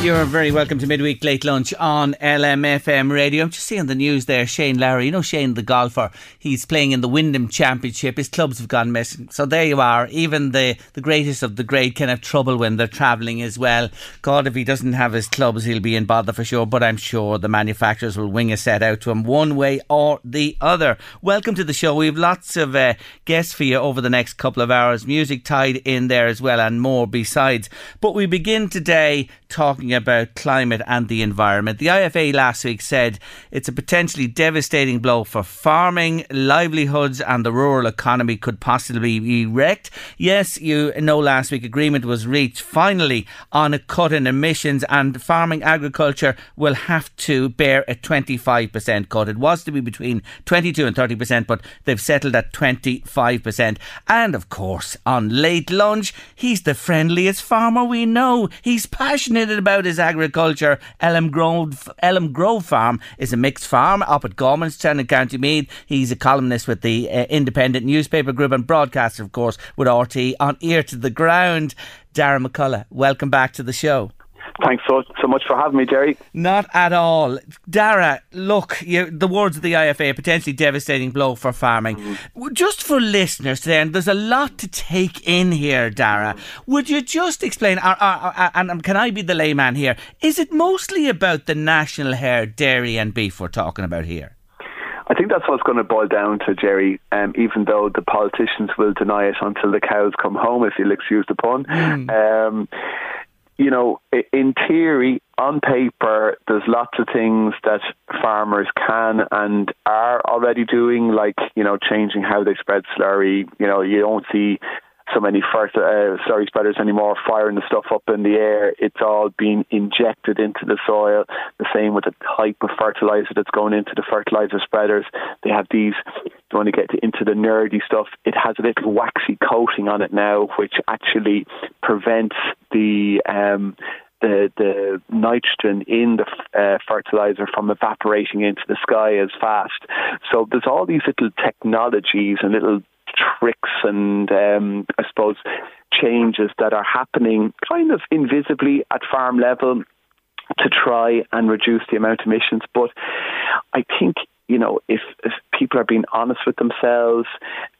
You're very welcome to Midweek Late Lunch on LMFM Radio. I'm just seeing the news there. Shane Lowry, you know Shane the golfer, he's playing in the Wyndham Championship. His clubs have gone missing. So there you are. Even the, the greatest of the great can have trouble when they're travelling as well. God, if he doesn't have his clubs, he'll be in bother for sure. But I'm sure the manufacturers will wing a set out to him one way or the other. Welcome to the show. We have lots of uh, guests for you over the next couple of hours. Music tied in there as well and more besides. But we begin today talking about climate and the environment. The IFA last week said it's a potentially devastating blow for farming, livelihoods, and the rural economy could possibly be wrecked. Yes, you know, last week agreement was reached finally on a cut in emissions, and farming agriculture will have to bear a 25% cut. It was to be between 22 and 30%, but they've settled at 25%. And of course, on late lunch, he's the friendliest farmer we know. He's passionate about his agriculture. Elm Grove, Elm Grove Farm is a mixed farm up at Gormanston in County Meath. He's a columnist with the uh, Independent newspaper group and broadcaster, of course, with RTÉ on Ear to the Ground. Darragh McCullough, welcome back to the show. Thanks so, so much for having me, Jerry. Not at all. Darragh, look, you, the words of the IFA, a potentially devastating blow for farming. Mm. Just for listeners today, and there's a lot to take in here, mm. would you just explain, or, or, or, and can I be the layman here, is it mostly about the national herd, dairy and beef we're talking about here? I think that's what's going to boil down to, Jerry, um, even though the politicians will deny it until the cows come home, if you'll excuse the pun. Mm. Um, you know, in theory, on paper, there's lots of things that farmers can and are already doing, like, you know, changing how they spread slurry. You know, you don't see so many first, uh, slurry spreaders anymore firing the stuff up in the air. It's all being injected into the soil. The same with the type of fertilizer that's going into the fertilizer spreaders. They have these. You want to get into the nerdy stuff, it has a little waxy coating on it now, which actually prevents the um, the the nitrogen in the uh, fertilizer from evaporating into the sky as fast. So there's all these little technologies and little tricks and um, I suppose changes that are happening kind of invisibly at farm level to try and reduce the amount of emissions. But I think you know, if, if people are being honest with themselves,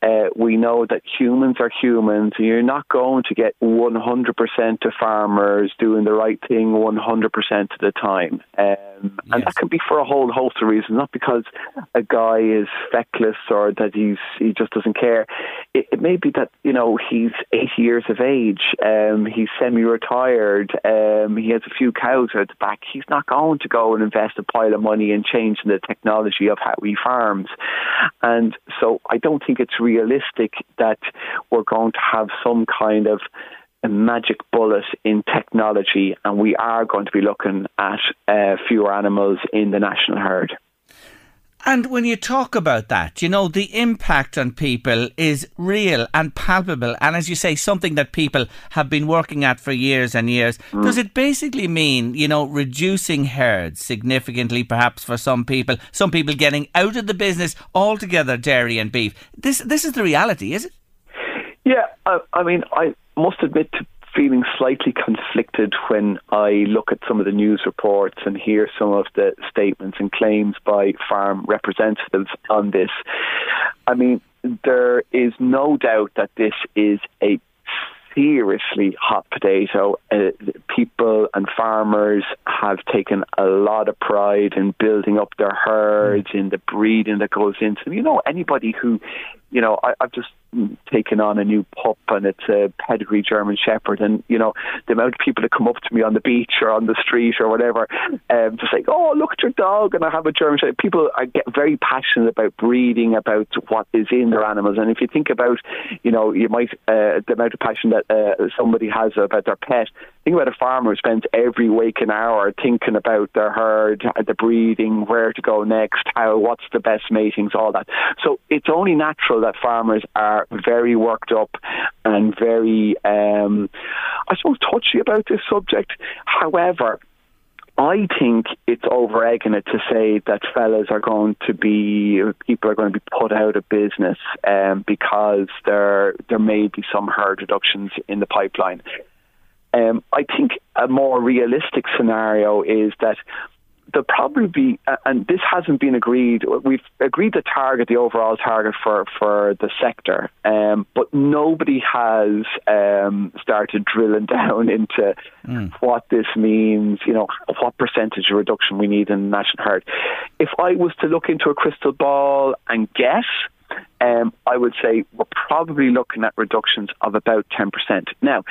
uh, we know that humans are humans. And you're not going to get 100% of farmers doing the right thing 100% of the time. Um, yes. And that can be for a whole host of reasons, not because a guy is feckless or that he's he just doesn't care. It, it may be that, you know, he's 80 years of age, um, he's semi retired, um, he has a few cows at the back. He's not going to go and invest a pile of money in changing the technology of of farms. And so I don't think it's realistic that we're going to have some kind of a magic bullet in technology, and we are going to be looking at uh, fewer animals in the national herd. And when you talk about that, you know, the impact on people is real and palpable. And as you say, something that people have been working at for years and years. Mm. Does it basically mean, you know, reducing herds significantly, perhaps for some people, some people getting out of the business altogether, dairy and beef? This, this is the reality, is it? Yeah, I, I mean, I must admit to feeling slightly conflicted when I look at some of the news reports and hear some of the statements and claims by farm representatives on this. I mean, there is no doubt that this is a seriously hot potato. Uh, people and farmers have taken a lot of pride in building up their herds, in the breeding that goes into them. You know, anybody who, you know, I, I've just taken on a new pup and it's a pedigree German Shepherd and you know the amount of people that come up to me on the beach or on the street or whatever um, just like oh look at your dog and I have a German Shepherd. People get very passionate about breeding about what is in their animals. And if you think about you know you might uh, the amount of passion that uh, somebody has about their pet think about a farmer who spends every waking hour thinking about their herd the breeding where to go next how what's the best matings all that. So it's only natural that farmers are are very worked up and very, um, I suppose, touchy about this subject. However, I think it's over egging it to say that fellas are going to be people are going to be put out of business um, because there there may be some herd reductions in the pipeline. Um, I think a more realistic scenario is that there'll probably be, and this hasn't been agreed. We've agreed the target, the overall target for for the sector, um, but nobody has um, started drilling down into mm. what this means. You know, what percentage of reduction we need in the national herd. If I was to look into a crystal ball and guess. Um, I would say we're probably looking at reductions of about 10%. Now,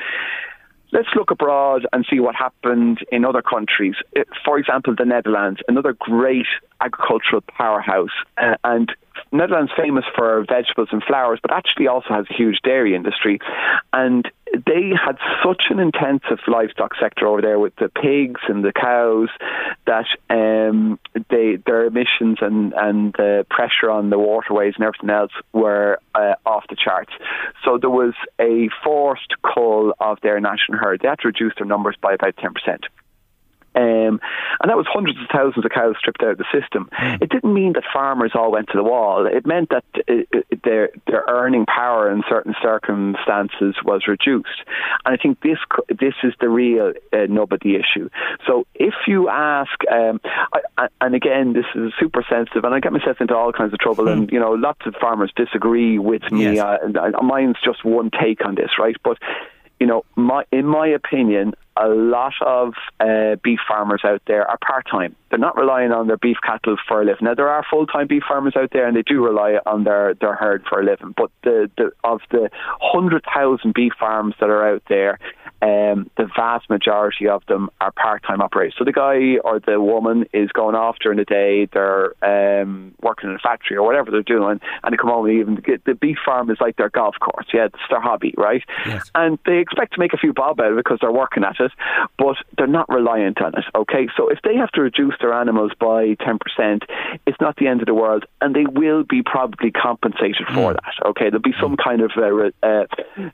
let's look abroad and see what happened in other countries. Uh, for example, the Netherlands, another great agricultural powerhouse, uh, and Netherlands famous for vegetables and flowers, but actually also has a huge dairy industry. And they had such an intensive livestock sector over there with the pigs and the cows that um, they, their emissions and, and the pressure on the waterways and everything else were uh, off the charts. So there was a forced cull of their national herd. They had to reduce their numbers by about 10%. Um, and that was hundreds of thousands of cows stripped out of the system. Mm. It didn't mean that farmers all went to the wall. It meant that uh, uh, their their earning power in certain circumstances was reduced. And I think this this is the real uh, nub of the issue. So if you ask, um, I, and again, this is super sensitive, and I get myself into all kinds of trouble. Mm. And you know, lots of farmers disagree with me. Yes. Uh, and, and mine's just one take on this, right? But you know, my in my opinion, a lot of uh, beef farmers out there are part time. They're not relying on their beef cattle for a living. Now there are full time beef farmers out there, and they do rely on their, their herd for a living. But the, the of the hundred thousand beef farms that are out there, um, the vast majority of them are part time operators. So the guy or the woman is going off during the day. They're um, working in a factory or whatever they're doing, and they come home and even the beef farm is like their golf course. Yeah, it's their hobby, right? Yes. And they expect to make a few bob out of it because they're working at it it, but they're not reliant on it. Okay, so if they have to reduce their animals by ten percent, it's not the end of the world, and they will be probably compensated for mm. that. Okay, there'll be some mm. kind of a, a,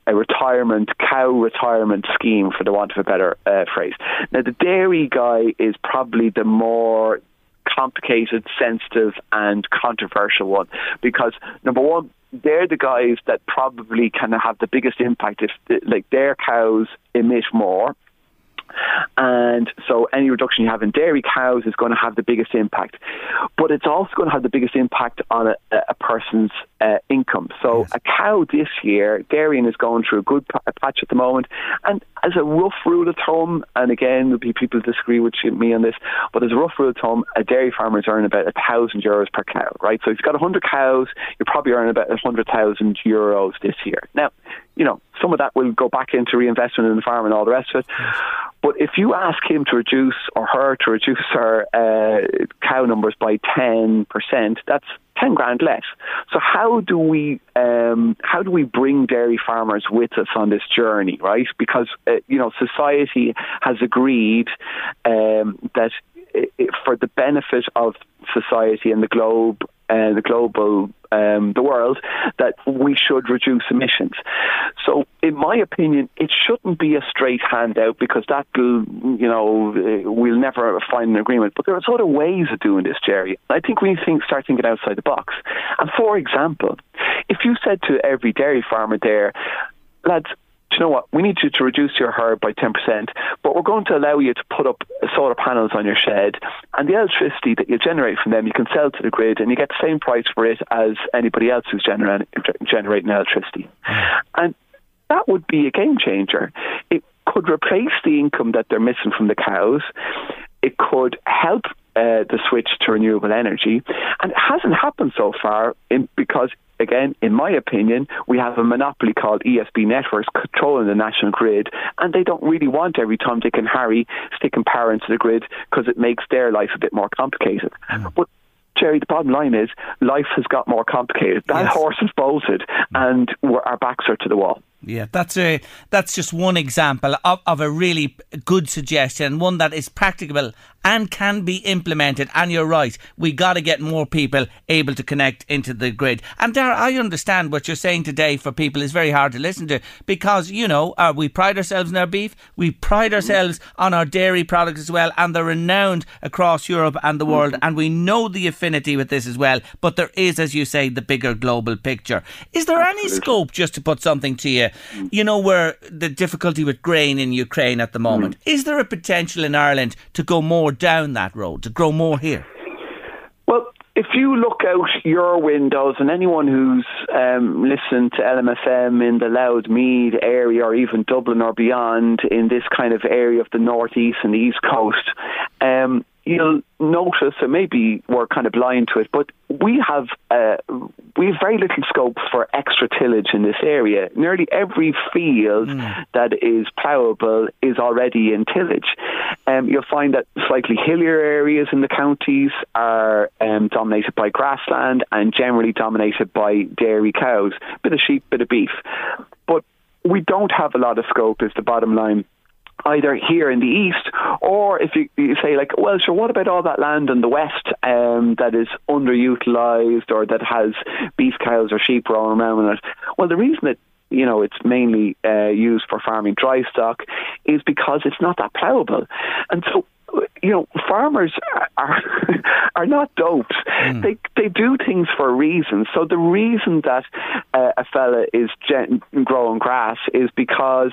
a, retirement cow retirement scheme, for the want of a better uh, phrase. Now, the dairy guy is probably the more complicated, sensitive, and controversial one because number one, they're the guys that probably kind of have the biggest impact if like their cows emit more and so any reduction you have in dairy cows is going to have the biggest impact. But it's also going to have the biggest impact on a, a person's uh, income. So yes. a cow this year, dairying is going through a good patch at the moment. And as a rough rule of thumb, and again, there'll be people disagree with me on this, but as a rough rule of thumb, a dairy farmer is earning about a thousand euros per cow, right? So if you've got 100 cows, you're probably earning about 100,000 euros this year. Now, you know, some of that will go back into reinvestment in the farm and all the rest of it. But if you ask him to reduce or her to reduce her uh, cow numbers by 10%, that's 10 grand less. So how do we um, how do we bring dairy farmers with us on this journey, right? Because uh, you know society has agreed um, that for the benefit of society and the globe uh, the global um, the world that we should reduce emissions. So, in my opinion, it shouldn't be a straight handout because that will, you know, uh, we'll never find an agreement. But there are other ways of doing this, Jerry. I think we need to think, start thinking outside the box. And for example, if you said to every dairy farmer there, lads, you know what, we need you to reduce your herd by 10%, but we're going to allow you to put up solar panels on your shed, and the electricity that you generate from them, you can sell to the grid, and you get the same price for it as anybody else who's gener- generating electricity. And that would be a game changer. It could replace the income that they're missing from the cows. It could help uh, the switch to renewable energy, and it hasn't happened so far in, because again, in my opinion, we have a monopoly called ESB Networks controlling the national grid, and they don't really want every Tom, Dick, and Harry sticking power into the grid because it makes their life a bit more complicated. Mm. But Jerry, the bottom line is life has got more complicated. That yes. horse is bolted, and our backs are to the wall. Yeah, that's a that's just one example of, of a really good suggestion, one that is practicable and can be implemented. And you're right, we got to get more people able to connect into the grid. And there, I understand what you're saying today. For people, is very hard to listen to because you know uh, we pride ourselves in our beef, we pride ourselves on our dairy products as well, and they're renowned across Europe and the world. And we know the affinity with this as well. But there is, as you say, the bigger global picture. Is there any scope just to put something to you? You know where the difficulty with grain in Ukraine at the moment. Mm. Is there a potential in Ireland to go more down that road, to grow more here? Well, if you look out your windows, and anyone who's um, listened to LMFM in the Louth Meath area, or even Dublin or beyond, in this kind of area of the northeast and the east coast, um, you'll notice, and maybe we're kind of blind to it, but we have uh, we have very little scope for extra tillage in this area. Nearly every field mm. that is ploughable is already in tillage. Um, you'll find that slightly hillier areas in the counties are um, dominated by grassland and generally dominated by dairy cows, bit of sheep, bit of beef. But we don't have a lot of scope, is the bottom line either here in the east or if you, you, say like well sure what about all that land in the west um, that is underutilized or that has beef cows or sheep roaming around in it? Well the reason that you know it's mainly uh, used for farming dry stock is because it's not that plowable. And so you know, farmers are are not dopes. Mm. They they do things for a reason. So the reason that uh, a fella is gen- growing grass is because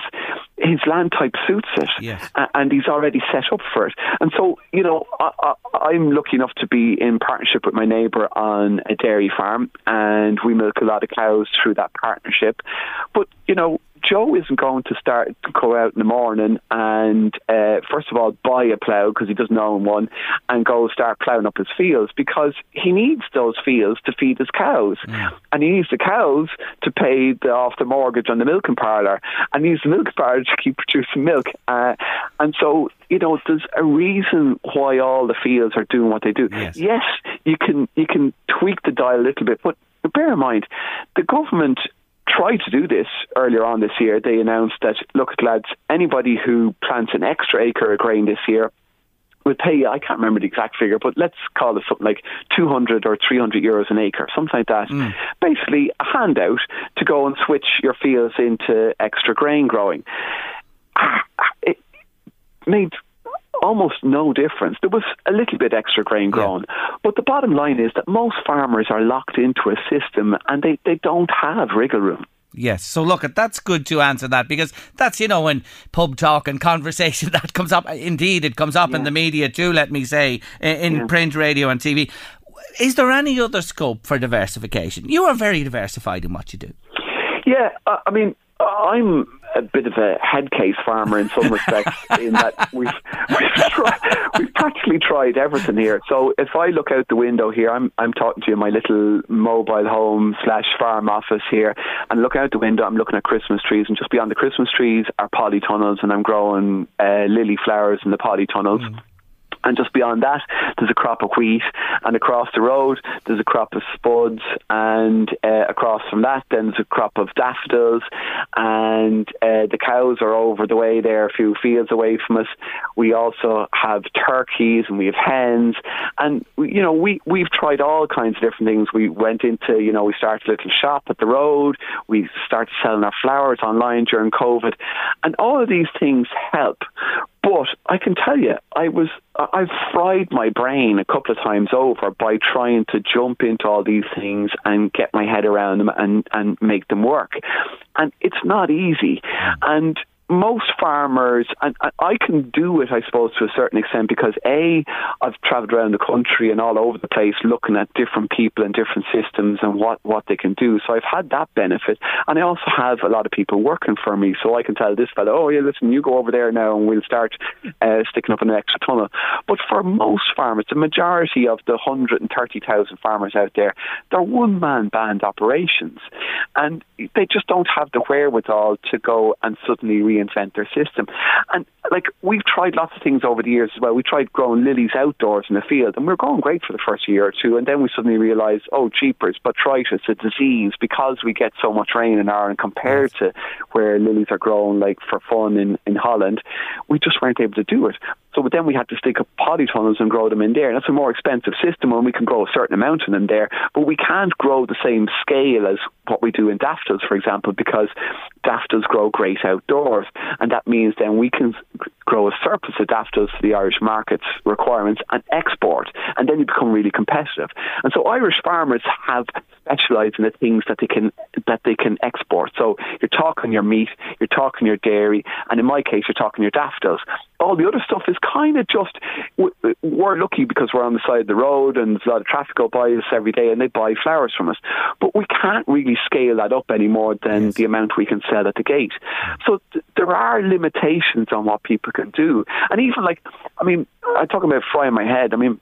his land type suits it, yes. and he's already set up for it. And so, you know, I, am lucky enough to be in partnership with my neighbour on a dairy farm, and we milk a lot of cows through that partnership. But you know, Joe isn't going to start to go out in the morning and uh, first of all buy a plough because he doesn't own one and go start ploughing up his fields because he needs those fields to feed his cows. And he needs the cows to pay the, off the mortgage on the milking parlour. And he needs the milk parlour to keep producing milk. Uh, and so you know there's a reason why all the fields are doing what they do. Yes, yes you can you can tweak the dial a little bit but bear in mind the government tried to do this earlier on this year. They announced that, look, lads, anybody who plants an extra acre of grain this year will pay, I can't remember the exact figure, but let's call it something like 200 or 300 euros an acre, something like that. Mm. Basically, a handout to go and switch your fields into extra grain growing. Ah, it made almost no difference. There was a little bit extra grain grown, yeah. but the bottom line is that most farmers are locked into a system and they, they don't have wriggle room. Yes. So look, that's good to answer that because that's you know when pub talk and conversation that comes up. Indeed, it comes up yeah. in the media too. Let me say in yeah. print, radio, and TV. Is there any other scope for diversification? You are very diversified in what you do. Yeah, I mean, I'm a bit of a head case farmer in some respects, in that we've we've, tried, we've practically tried everything here. So if I look out the window here, I'm I'm talking to you in my little mobile home slash farm office here, and look out the window. I'm looking at Christmas trees, and just beyond the Christmas trees are polytunnels, and I'm growing uh, lily flowers in the polytunnels. Mm. And just beyond that, there's a crop of wheat, and across the road there's a crop of spuds, and uh, across from that then there's a crop of daffodils, and uh, the cows are over the way there, a few fields away from us. We also have turkeys and we have hens, and you know we we've tried all kinds of different things. We went into you know we started a little shop at the road. We started selling our flowers online during COVID, and all of these things help. But I can tell you, I was I've fried my brain a couple of times over by trying to jump into all these things and get my head around them and and make them work, and it's not easy. Mm. And most farmers, and I can do it, I suppose, to a certain extent because A, I've travelled around the country and all over the place looking at different people and different systems and what, what they can do. So I've had that benefit. And I also have a lot of people working for me. So I can tell this fellow, oh, yeah, listen, you go over there now and we'll start uh, sticking up an extra tunnel. But for most farmers, the majority of the 130,000 farmers out there, they're one man band operations. And they just don't have the wherewithal to go and suddenly reinvent their system. And like we've tried lots of things over the years as well. We tried growing lilies outdoors in the field, and we were going great for the first year or two, and then we suddenly realised, oh, jeepers, botrytis, a disease, because we get so much rain in Ireland compared to where lilies are grown like for fun in in Holland, we just weren't able to do it. So but then we had to stick up polytunnels and grow them in there. That's a more expensive system and we can grow a certain amount in them there. But we can't grow the same scale as what we do in daffodils, for example, because daffodils grow great outdoors. And that means then we can grow a surplus of daffodils for the Irish market's requirements and export. And then you become really competitive. And so Irish farmers have specialised in the things that they can that they can export. So you're talking your meat, you're talking your dairy, and in my case, you're talking your daffodils. All the other stuff is kind of just we're lucky because we're on the side of the road and there's a lot of traffic go by us every day and they buy flowers from us. But we can't really scale that up any more than yes. the amount we can sell at the gate. So th- there are limitations on what people can do. And even like, I mean, I'm talking about frying my head. I mean,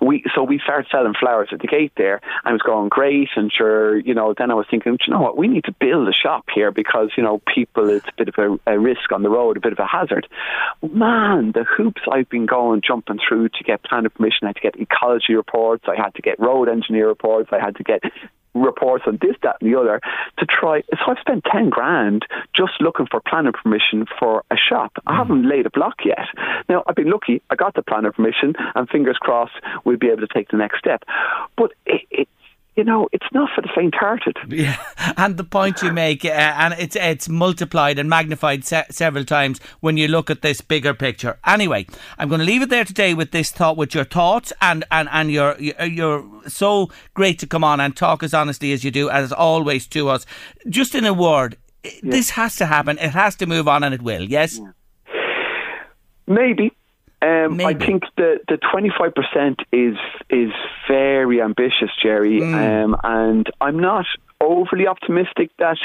we so we started selling flowers at the gate there it was going great and sure you know then I was thinking you know what? We need to build a shop here because you know people it's a bit of a, a risk on the road a bit of a hazard. Man the hoops I've been going jumping through to get planning permission I had to get ecology reports I had to get road engineer reports I had to get reports on this, that, and the other to try. So I've spent 10 grand just looking for planning permission for a shop. I mm. haven't laid a block yet. Now, I've been lucky. I got the planning permission, and fingers crossed we'll be able to take the next step. But it, it you know, it's not for the faint-hearted. Yeah, and the point you make, uh, and it's it's multiplied and magnified se- several times when you look at this bigger picture. Anyway, I'm going to leave it there today with this thought, with your thoughts, and and and you're you're so great to come on and talk as honestly as you do, as always to us. Just in a word, this has to happen. It has to move on, and it will. Yes. Yeah. Maybe, um, I think the the twenty five percent is is very ambitious, Jerry, mm. um, and I'm not overly optimistic that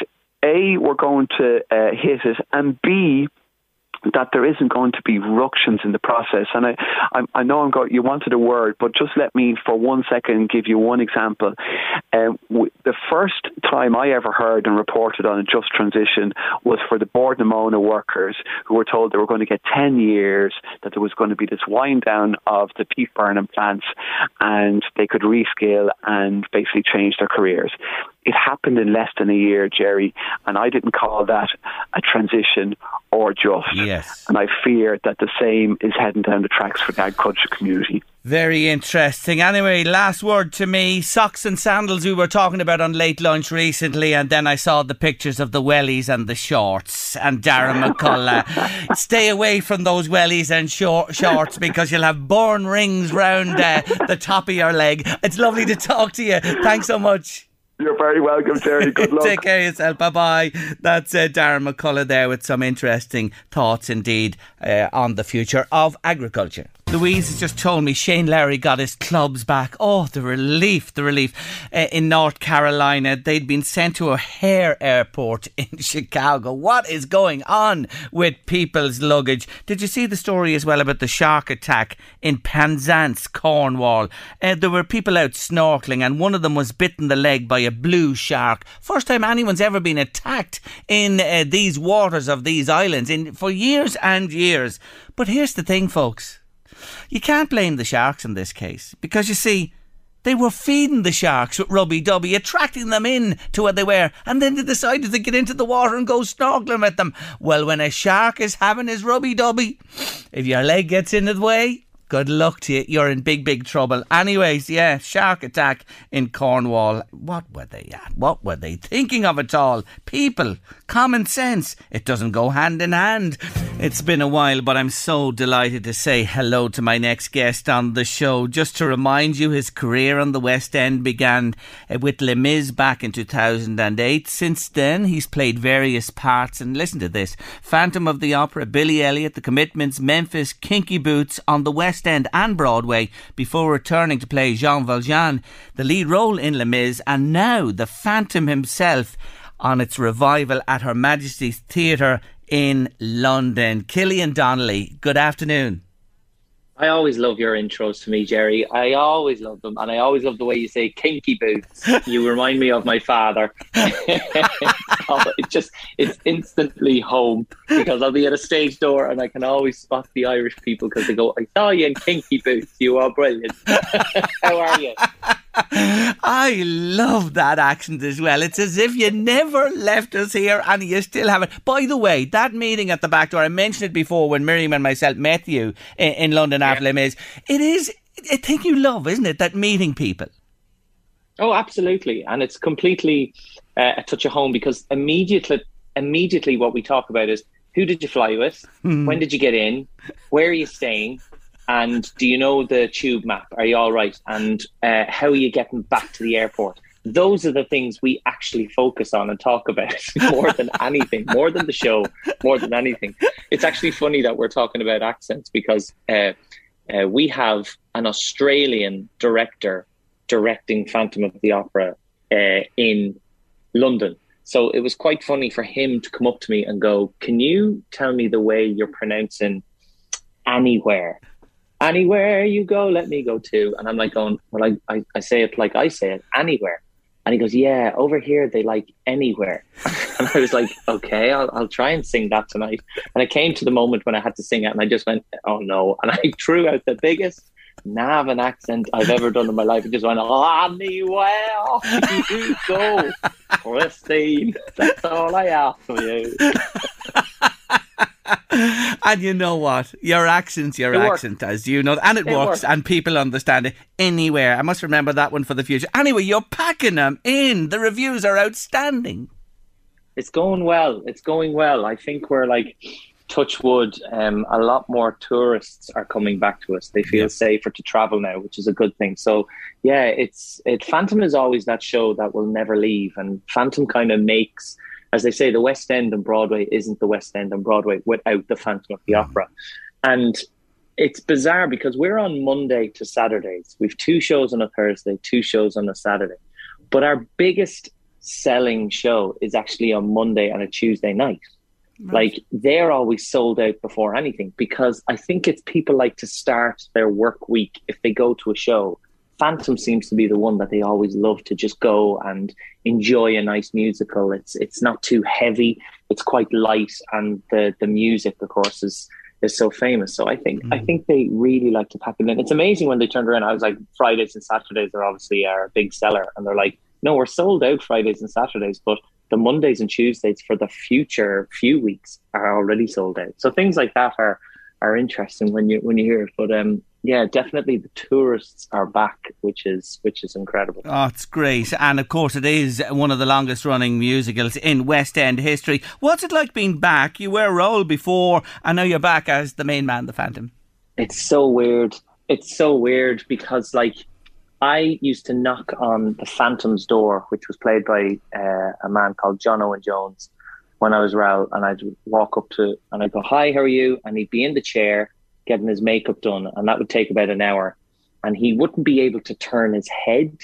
a we're going to uh, hit it, and b that there isn't going to be ructions in the process. And I, I, I know I'm going, you wanted a word, but just let me for one second give you one example. Uh, w- the first time I ever heard and reported on a just transition was for the Móna workers who were told they were going to get 10 years, that there was going to be this wind down of the peat burning plants and they could rescale and basically change their careers. It happened in less than a year, Jerry, and I didn't call that a transition or just. Yes. And I fear that the same is heading down the tracks for the agriculture community. Very interesting. Anyway, last word to me socks and sandals we were talking about on late lunch recently, and then I saw the pictures of the wellies and the shorts. And Darragh McCullough, stay away from those wellies and short, shorts because you'll have burn rings round uh, the top of your leg. It's lovely to talk to you. Thanks so much. You're very welcome, Terry. Good luck. Take care of yourself. Bye bye. That's uh, Darragh McCullough there with some interesting thoughts indeed uh, on the future of agriculture. Louise has just told me Shane Lowry got his clubs back. Oh, the relief, the relief. Uh, in North Carolina, they'd been sent to O'Hare Airport in Chicago. What is going on with people's luggage? Did you see the story as well about the shark attack in Penzance, Cornwall? Uh, there were people out snorkeling, and one of them was bitten the leg by a blue shark. First time anyone's ever been attacked in uh, these waters of these islands in for years and years. But here's the thing, folks. You can't blame the sharks in this case because you see, they were feeding the sharks with rubby dubby, attracting them in to where they were, and then they decided to get into the water and go snorkeling with them. Well, when a shark is having his rubby dubby, if your leg gets in the way, Good luck to you. You're in big, big trouble. Anyways, yeah, shark attack in Cornwall. What were they at? What were they thinking of at all? People, common sense. It doesn't go hand in hand. It's been a while, but I'm so delighted to say hello to my next guest on the show. Just to remind you, his career on the West End began uh, with Les Mis back in 2008. Since then, he's played various parts, and listen to this Phantom of the Opera, Billy Elliot, The Commitments, Memphis, Kinky Boots on the West End and Broadway before returning to play Jean Valjean, the lead role in Les Mis, and now the Phantom himself on its revival at Her Majesty's Theatre in London. Killian Donnelly, good afternoon. I always love your intros to me, Jerry. I always love them, and I always love the way you say "kinky boots." you remind me of my father. oh, it just it's instantly home because I'll be at a stage door and I can always spot the Irish people because they go, "I saw you in kinky boots. You are brilliant. How are you?" I love that accent as well. It's as if you never left us here and you still have it. By the way, that meeting at the back door, I mentioned it before when Miriam and myself met you in, in London yeah. after is it is a thing you love, isn't it? That meeting people. Oh, absolutely, and it's completely uh, a touch of home because immediately, immediately, what we talk about is who did you fly with, mm. when did you get in, where are you staying, and do you know the tube map? Are you all right? And uh, how are you getting back to the airport? Those are the things we actually focus on and talk about more than anything, more than the show, more than anything. It's actually funny that we're talking about accents because uh, uh, we have an Australian director directing Phantom of the Opera uh, in London. So it was quite funny for him to come up to me and go, Can you tell me the way you're pronouncing anywhere? Anywhere you go, let me go too. And I'm like going, well, I, I, I say it like I say it, anywhere. And he goes, yeah, over here they like anywhere. and I was like, okay, I'll, I'll try and sing that tonight. And I came to the moment when I had to sing it, and I just went, oh no! And I threw out the biggest Navan accent I've ever done in my life. It just went, anywhere you go, Christine. That's all I ask for you. and you know what? Your accent's your it accent, works. as you know, and it, it works, and people understand it anywhere. I must remember that one for the future. Anyway, you're packing them in. The reviews are outstanding. It's going well. It's going well. I think we're like touch wood. Um, a lot more tourists are coming back to us. They feel yeah. safer to travel now, which is a good thing. So yeah, it's it. Phantom is always that show that will never leave, and Phantom kind of makes as they say, the West End and Broadway isn't the West End and Broadway without the Phantom of the mm-hmm. Opera. And it's bizarre because we're on Monday to Saturdays. We've two shows on a Thursday, two shows on a Saturday. But our biggest selling show is actually on Monday and a Tuesday night. Like they're always sold out before anything because I think it's people like to start their work week if they go to a show Phantom seems to be the one that they always love to just go and enjoy a nice musical. It's it's not too heavy. It's quite light, and the the music, of course, is is so famous. So I think mm. I think they really like to pack it in. It's amazing when they turned around. I was like, Fridays and Saturdays are obviously our big seller, and they're like, no, we're sold out Fridays and Saturdays, but the Mondays and Tuesdays for the future few weeks are already sold out. So things like that are are interesting when you when you hear it. But um, yeah, definitely the tourists are back, which is which is incredible. Oh, it's great, and of course it is one of the longest running musicals in West End history. What's it like being back? You were a role before, and now you're back as the main man, the Phantom. It's so weird. It's so weird because like I used to knock on the Phantom's door, which was played by uh, a man called John Owen Jones when I was Raoul, and I'd walk up to and I'd go, "Hi, how are you?" And he'd be in the chair getting his makeup done, and that would take about an hour. And he wouldn't be able to turn his head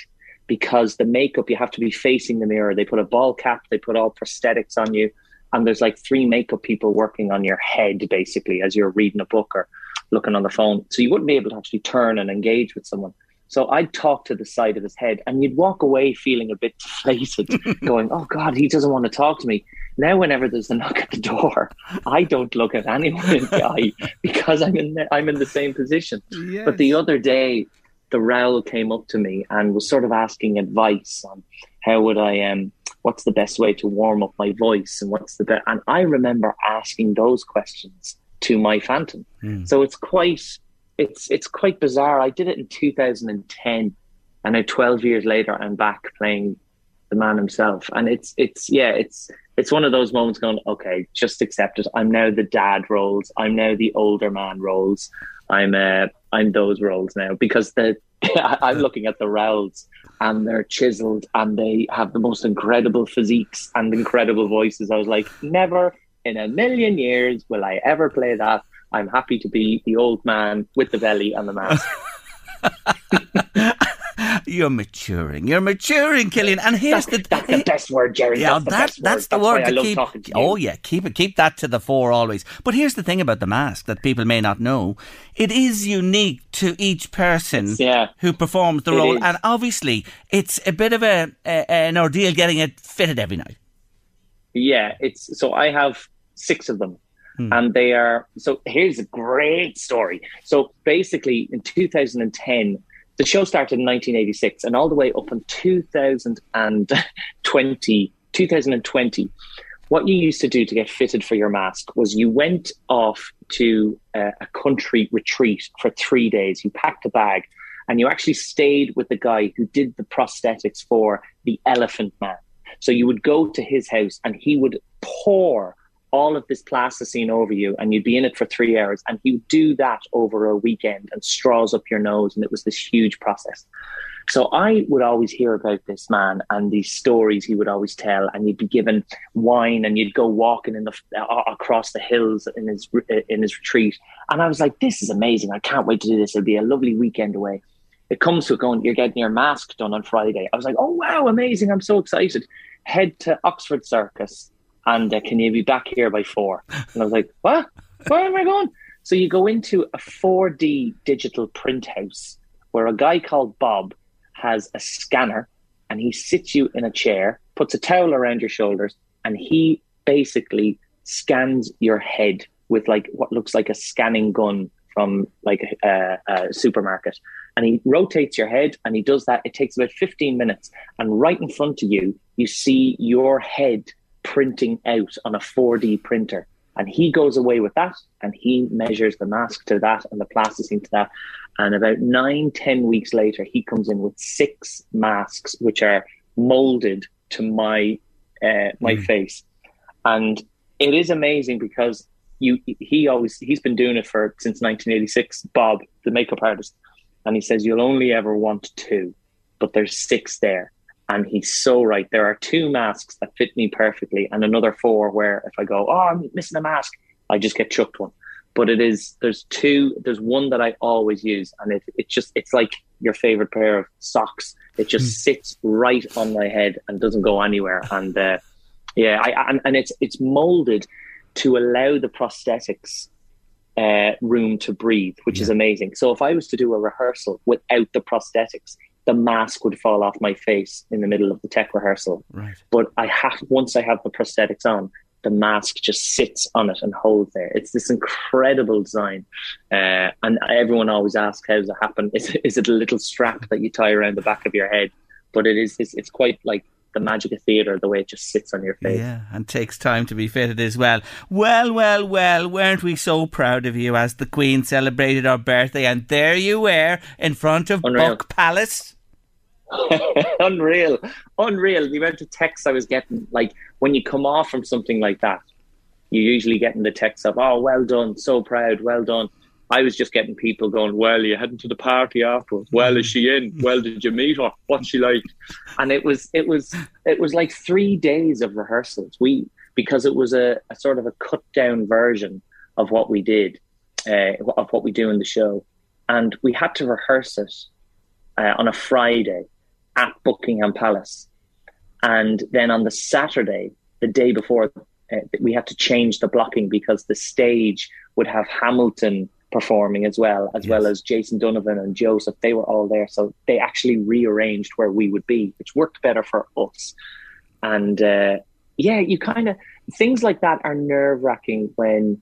because the makeup you have to be facing the mirror. They put a ball cap, they put all prosthetics on you, and there's like three makeup people working on your head basically as you're reading a book or looking on the phone. So you wouldn't be able to actually turn and engage with someone. So I'd talk to the side of his head, and you'd walk away feeling a bit deflated, going, "Oh God, he doesn't want to talk to me." Now, whenever there's a knock at the door, I don't look at anyone in the eye because I'm in the, I'm in the same position. Yes. But the other day, the Raoul came up to me and was sort of asking advice on how would I um what's the best way to warm up my voice and what's the best and I remember asking those questions to my phantom. Mm. So it's quite it's it's quite bizarre. I did it in 2010 and now 12 years later I'm back playing the man himself and it's it's yeah it's it's one of those moments going, okay, just accept it. I'm now the dad roles. I'm now the older man roles. I'm uh, I'm those roles now because the I'm looking at the Raouls and they're chiseled and they have the most incredible physiques and incredible voices. I was like, never in a million years will I ever play that. I'm happy to be the old man with the belly and the mask. You're maturing. You're maturing, Killian. And here's that's, the that's the best word, Jerry. Yeah, that's the, that's, that's the word to keep. oh yeah, keep it. Keep that to the fore always. But here's the thing about the mask that people may not know: it is unique to each person yeah, who performs the role, is. and obviously it's a bit of a, a an ordeal getting it fitted every night. Yeah, it's so I have six of them. Hmm. And they are so here's a great story. So basically in 2010 the show started in 1986 and all the way up in 2020 2020 what you used to do to get fitted for your mask was you went off to a, a country retreat for three days. You packed a bag and you actually stayed with the guy who did the prosthetics for the elephant man. So you would go to his house and he would pour all of this plasticine over you and you'd be in it for three hours and would do that over a weekend and straws up your nose and it was this huge process. So i would always hear about this man and these stories he would always tell and you'd be given wine and you'd go walking in the uh, across the hills in his in his retreat. And i was like this is amazing. I can't wait to do this. It'll be a lovely weekend away. It comes to going you're getting your mask done on friday. I was like oh wow amazing. I'm so excited. Head to oxford circus and uh, can you be back here by four? And I was like, what? Where am I going? So you go into a 4D digital print house where a guy called Bob has a scanner and he sits you in a chair, puts a towel around your shoulders, and he basically scans your head with like what looks like a scanning gun from like a, a, supermarket. And he rotates your head and he does that. It takes about 15 minutes. And right in front of you, you see your head printing out on a 4D printer. And he goes away with that and he measures the mask to that and the plasticine to that. And about nine, ten weeks later, he comes in with six masks, which are molded to my uh, my mm. face. And it is amazing because you he always he's been doing it for since 1986 bob the makeup artist and he says you'll only ever want two but there's six there and he's so right. There are two masks that fit me perfectly, and another four where if I go, oh, I'm missing a mask, I just get chucked one. But it is there's two. There's one that I always use, and it it just it's like your favorite pair of socks. It just mm. sits right on my head and doesn't go anywhere. And uh, yeah, I and, and it's it's molded to allow the prosthetics uh, room to breathe, which yeah. is amazing. So if I was to do a rehearsal without the prosthetics, the mask would fall off my face in the middle of the tech rehearsal. Right. But I have once I have the prosthetics on, the mask just sits on it and holds there. It's this incredible design, uh, and everyone always asks how does it happen? Is, is it a little strap that you tie around the back of your head? But it is. It's, it's quite like the magic of theatre, the way it just sits on your face. Yeah, and takes time to be fitted as well. Well, well, well, weren't we so proud of you as the Queen celebrated our birthday? And there you were in front of Unreal. Buck Palace. unreal, unreal. The amount of texts I was getting, like when you come off from something like that, you're usually getting the texts of, "Oh, well done, so proud, well done." I was just getting people going, "Well, you're heading to the party afterwards? Well, is she in? Well, did you meet her? What's she like?" And it was, it was, it was like three days of rehearsals. We because it was a, a sort of a cut down version of what we did, uh, of what we do in the show, and we had to rehearse it uh, on a Friday at Buckingham Palace. And then on the Saturday, the day before, uh, we had to change the blocking because the stage would have Hamilton performing as well, as yes. well as Jason Donovan and Joseph. They were all there. So they actually rearranged where we would be, which worked better for us. And uh, yeah, you kind of, things like that are nerve wracking when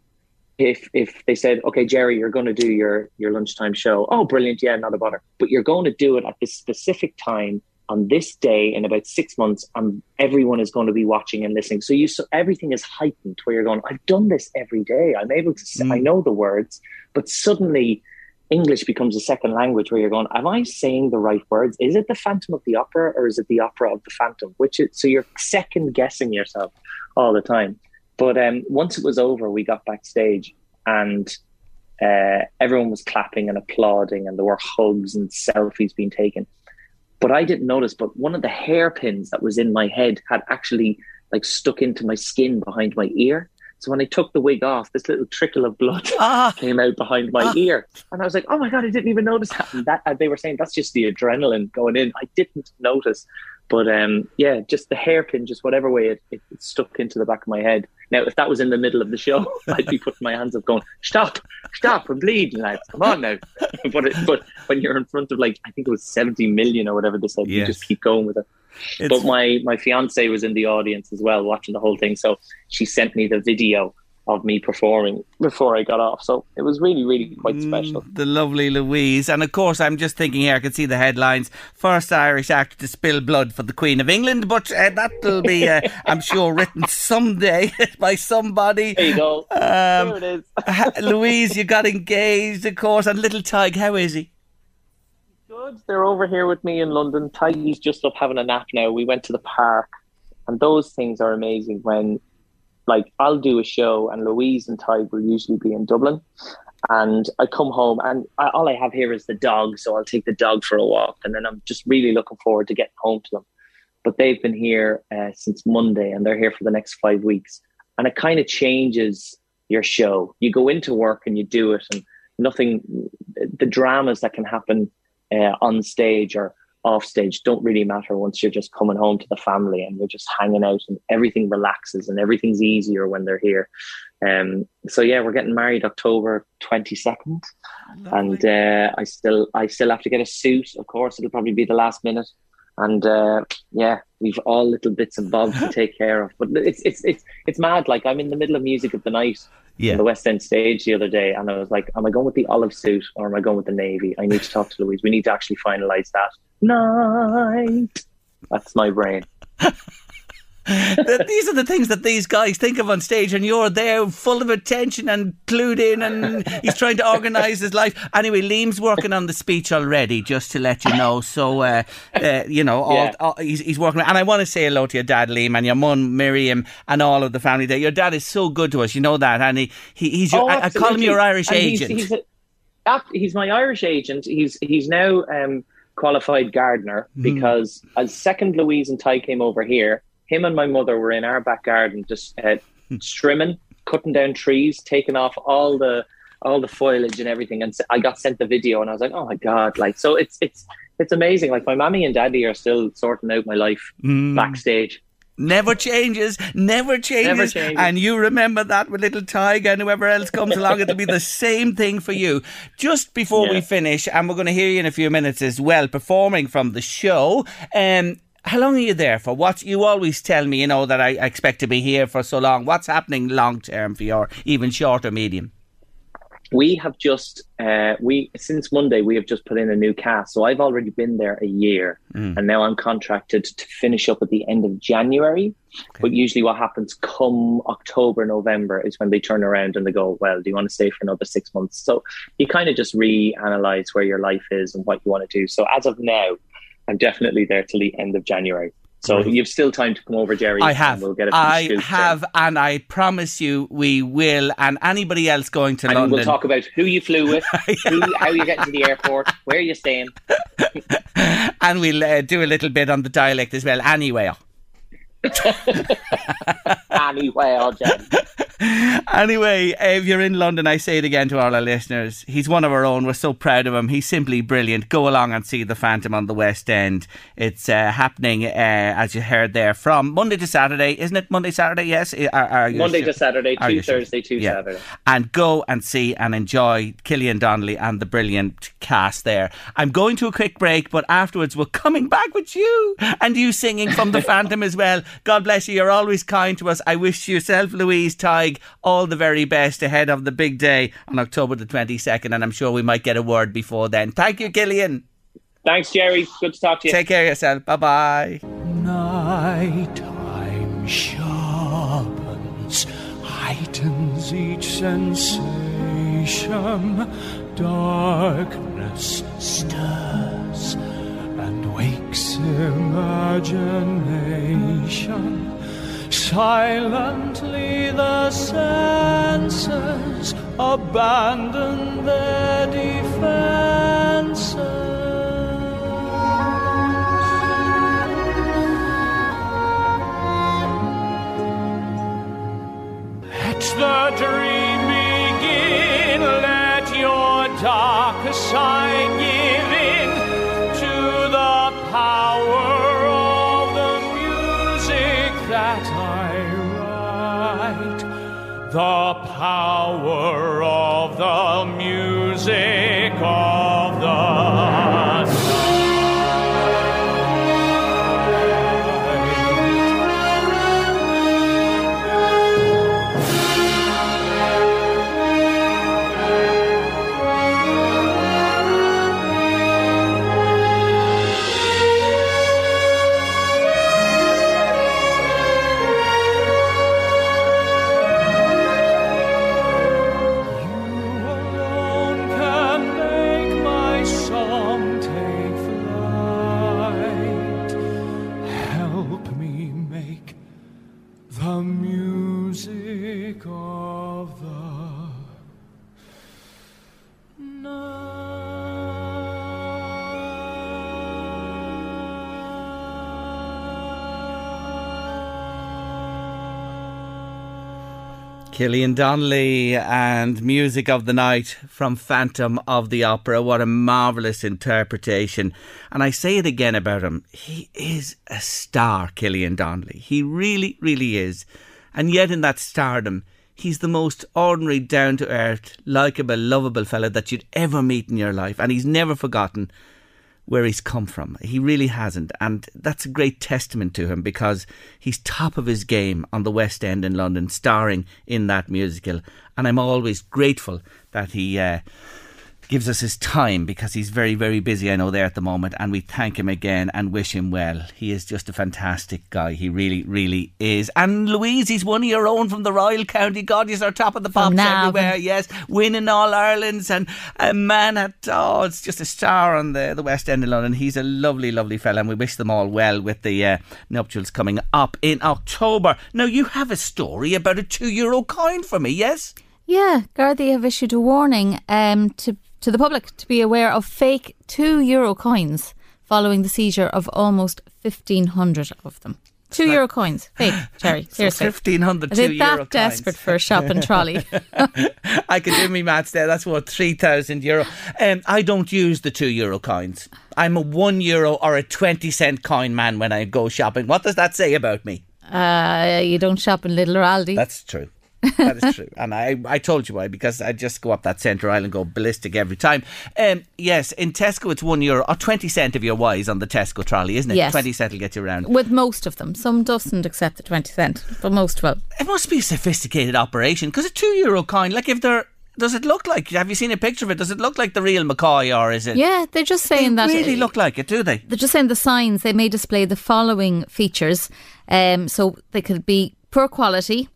if if they said, okay, Jerry, you're going to do your your lunchtime show. Oh, brilliant! Yeah, not a bother. But you're going to do it at this specific time on this day in about six months, and everyone is going to be watching and listening. So you so everything is heightened. Where you're going, I've done this every day. I'm able to. Say, mm. I know the words, but suddenly. English becomes a second language where you're going, am I saying the right words? Is it the Phantom of the Opera or is it the Opera of the Phantom? Which is, so you're second guessing yourself all the time. But um, once it was over, we got backstage and uh, everyone was clapping and applauding, and there were hugs and selfies being taken. But I didn't notice. But one of the hairpins that was in my head had actually like stuck into my skin behind my ear. So when I took the wig off, this little trickle of blood ah. came out behind my ah. ear, and I was like, "Oh my god, I didn't even notice that." And that and they were saying that's just the adrenaline going in. I didn't notice, but um, yeah, just the hairpin, just whatever way it, it, it, stuck into the back of my head. Now, if that was in the middle of the show, I'd be putting my hands up, going, "Stop, stop, I'm bleeding, lads, come on now." but it, but when you're in front of like I think it was 70 million or whatever they said, yes. you just keep going with it. It's... But my my fiance was in the audience as well, watching the whole thing. So she sent me the video of me performing before I got off. So it was really, really quite mm, special. Mm, the lovely Louise. And of course, I'm just thinking here, I can see the headlines first Irish actor to spill blood for the Queen of England, but uh, that'll be, uh, I'm sure, written someday by somebody. There you go. Um, there it is. Louise, you got engaged, of course, and little Tig, how is he? good. They're over here with me in London. Tiger's just up having a nap now. We went to the park, and those things are amazing. When, like, I'll do a show, and Louise and Ty will usually be in Dublin, and I come home, and I, all I have here is the dog. So I'll take the dog for a walk, and then I'm just really looking forward to getting home to them. But they've been here uh, since Monday, and they're here for the next five weeks, and it kind of changes your show. You go into work and you do it, and nothing. The dramas that can happen uh, on stage or off stage don't really matter once you're just coming home to the family and you're just hanging out and everything relaxes and everything's easier when they're here. Um, so yeah, we're getting married October 22nd and uh, I still I still have to get a suit. Of course, it'll probably be the last minute. And uh, yeah, we've all little bits and bobs to take care of. But it's it's it's it's mad. Like I'm in the middle of music of the night, yeah. the West End stage the other day, and I was like, "Am I going with the olive suit or am I going with the navy?" I need to talk to Louise. We need to actually finalize that. Night. That's my brain. these are the things that these guys think of on stage, and you're there full of attention and clued in, and he's trying to organise his life. Anyway, Liam's working on the speech already, just to let you know. So, uh, uh, you know, all, yeah. all, he's, he's working. And I want to say hello to your dad, Liam, and your mum, Miriam, and all of the family there. Your dad is so good to us, you know that, and he, he he's your, oh, I, I, call him your Irish and agent. He's, he's, a, he's, my Irish agent. He's he's now. Um, qualified gardener mm. because as second Louise and Ty came over here, him and my mother were in our back garden just uh, trimming, cutting down trees, taking off all the all the foliage and everything. And I got sent the video, and I was like, oh my god! Like, so it's it's it's amazing. Like my mommy and daddy are still sorting out my life mm. backstage. Never changes, never changes. never changes. And you remember that with little Tiger and whoever else comes along, it'll be the same thing for you. Just before yeah. we finish, and we're going to hear you in a few minutes as well, performing from the show. Um, how long are you there for? What you always tell me, you know, that I expect to be here for so long. What's happening long term for your even shorter medium? We have just uh, we since Monday we have just put in a new cast. So I've already been there a year, mm. and now I'm contracted to finish up at the end of January. Okay. But usually, what happens come October, November is when they turn around and they go, "Well, do you want to stay for another six months?" So you kind of just reanalyze where your life is and what you want to do. So as of now, I'm definitely there till the end of January. So you've still time to come over, Jerry. I have. We'll get I have, and I promise you, we will. And anybody else going to and London, we'll talk about who you flew with, who, how you get to the airport, where you're staying, and we'll uh, do a little bit on the dialect as well. Anyway. anyway, Jen. anyway, if you're in London, I say it again to all our listeners. He's one of our own. We're so proud of him. He's simply brilliant. Go along and see The Phantom on the West End. It's uh, happening, uh, as you heard there, from Monday to Saturday. Isn't it Monday, to Saturday? Yes. Are, are Monday sure? to Saturday, two Thursday, sure? two yeah. Saturday. And go and see and enjoy Killian Donnelly and the brilliant cast there. I'm going to a quick break, but afterwards we're coming back with you and you singing from The Phantom as well. God bless you. You're always kind to us. I wish yourself, Louise, Ty, all the very best ahead of the big day on October the 22nd, and I'm sure we might get a word before then. Thank you, Killian. Thanks, Jerry. Good to talk to you. Take care of yourself. Bye bye. Nighttime sharpens, heightens each sensation. Darkness stirs and wakes imagination Silently the senses abandon their defenses. Let the dream begin. Let your darker side Killian Donnelly and Music of the Night from Phantom of the Opera. What a marvellous interpretation. And I say it again about him. He is a star, Killian Donnelly. He really, really is. And yet, in that stardom, he's the most ordinary, down to earth, likeable, lovable fellow that you'd ever meet in your life. And he's never forgotten where he's come from. He really hasn't. And that's a great testament to him because he's top of his game on the West End in London, starring in that musical. And I'm always grateful that he. Uh, gives us his time because he's very, very busy, I know, there at the moment. And we thank him again and wish him well. He is just a fantastic guy. He really, really is. And Louise, he's one of your own from the Royal County. God, he's our top of the pops Navan. everywhere. Yes, winning all Ireland's and a man at, oh, it's just a star on the, the West End of London. He's a lovely, lovely fella. And we wish them all well with the uh, nuptials coming up in October. Now, you have a story about a two euro coin for me, yes? Yeah, Gardaí have issued a warning um, to to the public to be aware of fake two euro coins following the seizure of almost fifteen hundred of them. Two euro coins, fake, Jerry. Seriously, 1,500 Is it two that coins. desperate for a shopping trolley? I can do me maths there. That's worth three thousand euro. Um, I don't use the two euro coins. I'm a one euro or a twenty cent coin man when I go shopping. What does that say about me? uh, you don't shop in Little Aldi. That's true. That is true. And I, I told you why, because I just go up that centre aisle and go ballistic every time. Um, yes, in Tesco it's one euro or 20 cent if you're wise on the Tesco trolley, isn't it? Yes. 20 cent will get you around. With most of them, some doesn't accept the twenty cent, but most will. It must be a sophisticated operation because a two euro coin, like if they're. Does it look like? Have you seen a picture of it? Does it look like the real McCoy or is it? Yeah, they're just They saying that. really look like it, do they? they're just saying the signs they may display the following features um, so they could be poor quality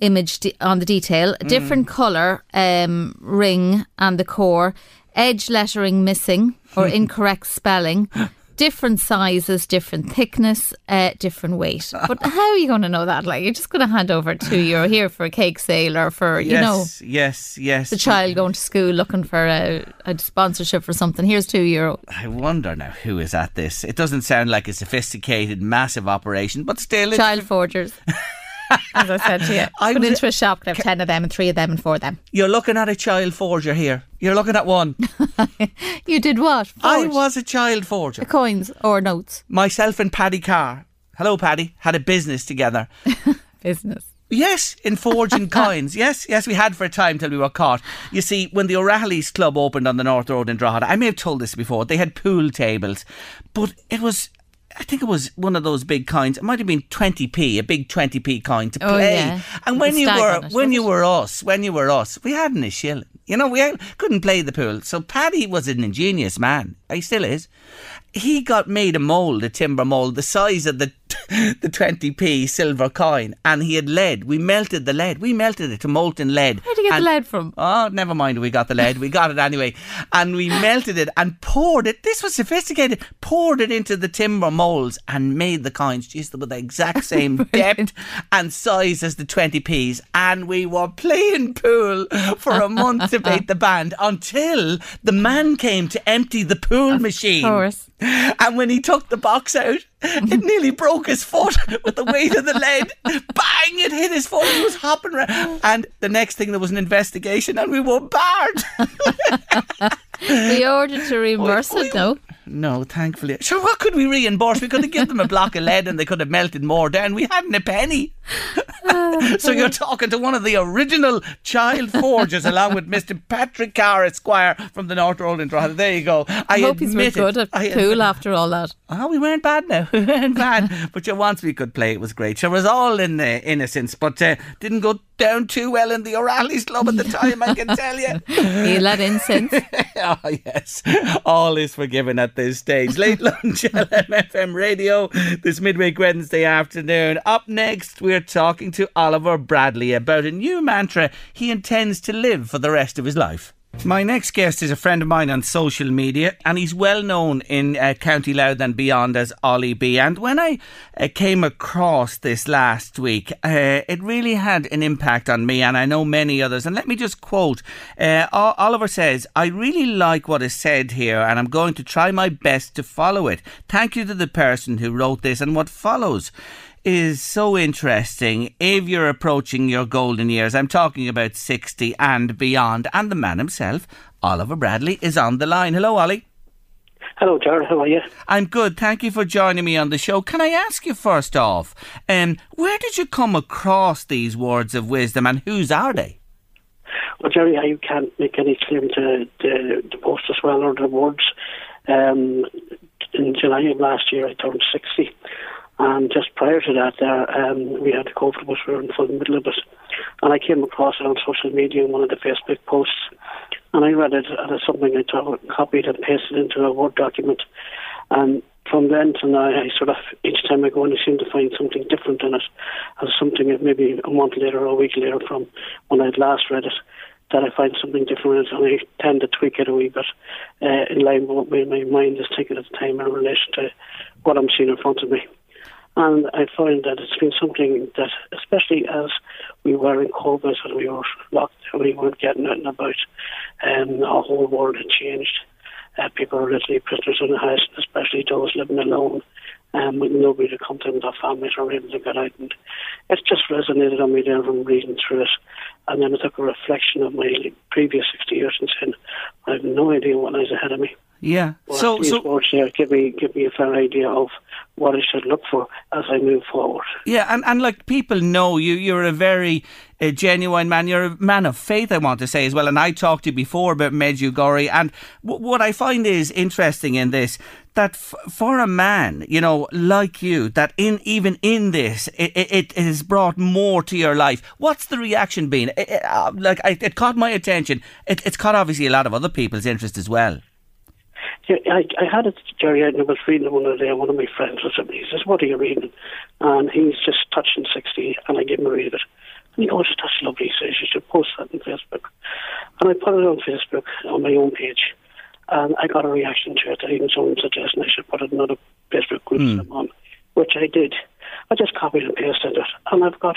image de- on the detail. A different colour um, ring and the core. Edge lettering missing or incorrect spelling. Different sizes different thickness uh, different weight. But how are you going to know that? Like you're just going to hand over two euro here for a cake sale or for you know yes, yes, yes. the child going to school looking for a, a sponsorship for something. Here's two euro. I wonder now who is at this. It doesn't sound like a sophisticated, massive operation, but still, it's child forgers. As I said to you, I put into a shop, could have ten of them and three of them and four of them. You're looking at a child forger here. You're looking at one. You did what? I was a child forger. coins or notes Myself and Paddy Carr. Hello, Paddy. Had a business together. business. Yes, in forging coins. Yes, yes, we had for a time till we were caught. You see, when the O'Reilly's club opened on the North Road in Drogheda, I may have told this before, they had pool tables, but it was. I think it was one of those big coins. It might have been 20p, a big 20p coin to Oh, play. yeah. And when you were when you were us, when you were us, we hadn't a shilling. You know, we couldn't play the pool. So Paddy was an ingenious man. He still is. He got made a mould, a timber mould, the size of the the 20p silver coin, and he had lead. We melted the lead. We melted it to molten lead. Where'd you get And- the lead from? Oh, never mind. We got the lead. We got it anyway. And we melted it and poured it. This was sophisticated. Poured it into the timber molds and made the coins just with the exact same depth and size as the 20p's. And we were playing pool for a month beat ah. the band until the man came to empty the pool machine. course. And when he took the box out, it nearly broke his foot with the weight of the lead. Bang! It hit his foot. He was hopping around. And the next thing, there was an investigation, and we were barred. We ordered to reimburse oi, it, no? No, thankfully. Sure, what could we reimburse? We could have given them a block of lead and they could have melted more down. We hadn't a penny. so you're talking to one of the original child forgers, along with Mr. Patrick Carr, Esquire, from the North Road in Drogheda. There you go. I, I hope he's admit good at I pool after all that. Oh, we weren't bad now. We weren't bad. But yeah, once we could play, it was great. Sure, it was all in the innocence, but uh, didn't go down too well in the O'Reilly's Club at the time, I can tell you. You let in since. oh, yes. All is forgiven at this stage. Late lunch, LMFM radio, this midweek Wednesday afternoon. Up next, we're talking to Oliver Bradley about a new mantra he intends to live for the rest of his life. My next guest is a friend of mine on social media, and he's well known in uh, County Louth and beyond as Ollie B. And when I uh, came across this last week, uh, it really had an impact on me, and I know many others. And let me just quote uh, Oliver says, I really like what is said here, and I'm going to try my best to follow it. Thank you to the person who wrote this and what follows is so interesting if you're approaching your golden years. I'm talking about 60 and beyond. And the man himself, Oliver Bradley, is on the line. Hello, Ollie. Hello, Jared. How are you? I'm good. Thank you for joining me on the show. Can I ask you first off, um, where did you come across these words of wisdom and whose are they? Well, Jerry, I can't make any claim to the, the post as well or the words. Um, in July of last year, I turned 60. And just prior to that, there, um, we had the COVID, which we were in the full middle of it. And I came across it on social media in one of the Facebook posts. And I read it, it's something I copied and pasted into a Word document. And from then to now, I sort of, each time I go in, I seem to find something different in it. As something that maybe a month later or a week later from when I'd last read it, that I find something different and I tend to tweak it a wee bit uh, in line with what my, mind is thinking at the time in relation to what I'm seeing in front of me. And I find that it's been something that, especially as we were in COVID and we were locked, and we weren't getting out and about, um, our whole world had changed. Uh, people are literally prisoners in the house, especially those living alone, um, with nobody to come to them, their families are able to get out. And it's just resonated on me there from reading through it. And then I took a reflection of my previous 60 years and saying, I have no idea what lies ahead of me. Yeah. Well, so, so give me give me a fair idea of what I should look for as I move forward. Yeah, and, and like people know you, you're a very uh, genuine man. You're a man of faith, I want to say as well. And I talked to you before about Medjugorje, and w- what I find is interesting in this that f- for a man, you know, like you, that in even in this, it, it, it has brought more to your life. What's the reaction been? It, uh, like I, it caught my attention. It, it's caught obviously a lot of other people's interest as well. Yeah, I, I had it, Jerry, and I was reading one of the one of my friends or something. He says, What are you reading? And he's just touching 60, and I give him a read of it. And he goes, That's lovely. He says, You should post that on Facebook. And I put it on Facebook, on my own page, and I got a reaction to it. I Even someone suggested I should put it in another Facebook group that I'm on, which I did. I just copied and pasted it, and I've got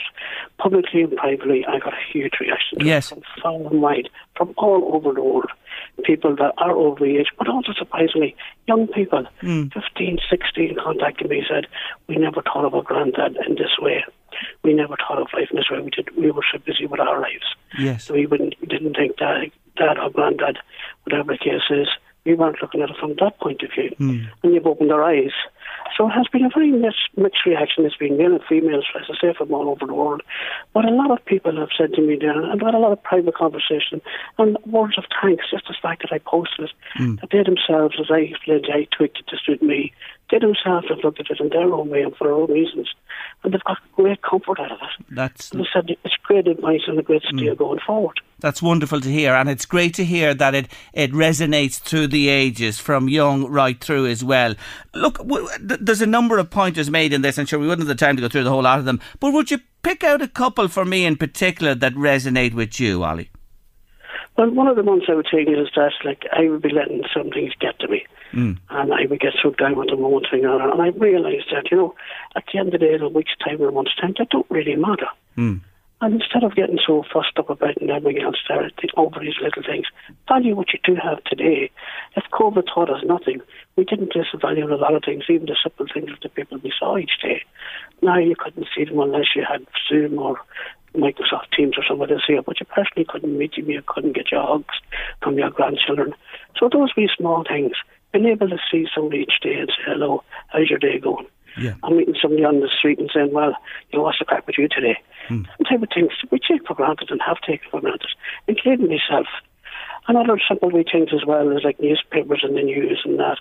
publicly and privately, I got a huge reaction to Yes. from far and wide, from all over the world. People that are over the age, but also surprisingly, young people, hmm. 15, 16, contacted me and said, We never thought of our granddad in this way. We never thought of life in this way. We did. We were so busy with our lives. Yes. So we wouldn't, we didn't think that dad or granddad, whatever the case is, we weren't looking at it from that point of view. Hmm. And you've opened our eyes. So it has been a very mixed, mixed reaction. It's been male and females, as I say, from all over the world. But a lot of people have said to me there, and I've had a lot of private conversation and words of thanks, just the fact that I posted it, hmm. that they themselves, as I explained, I tweaked it to suit me, they themselves have looked at it in their own way and for their own reasons, and they've got great comfort out of it. That's They said it's great advice and a great steer mm. going forward. That's wonderful to hear, and it's great to hear that it, it resonates through the ages, from young right through as well. Look, w- th- there's a number of pointers made in this, and sure we wouldn't have the time to go through the whole lot of them. But would you pick out a couple for me in particular that resonate with you, Ollie? Well, one of the ones I would take is that like I would be letting some things get to me, Mm. and I would get so down with them one thing or another. And I realised that you know, at the end of the day, in a week's time or a month's time, that don't really matter. Mm. And instead of getting so fussed up about and everything else there, over these little things, value what you do have today. If COVID taught us nothing, we didn't place a value on a lot of things, even the simple things that the people we saw each day. Now you couldn't see them unless you had Zoom or Microsoft Teams or somebody to see it, but you personally couldn't meet them, you couldn't get your hugs from your grandchildren. So those wee small things, being able to see somebody each day and say, hello, how's your day going? Yeah. I'm meeting somebody on the street and saying, well, you know, what's the crack with you today? Hmm. Some type of things we take for granted and have taken for granted, including myself. And other simple wee things as well as like newspapers and the news and that.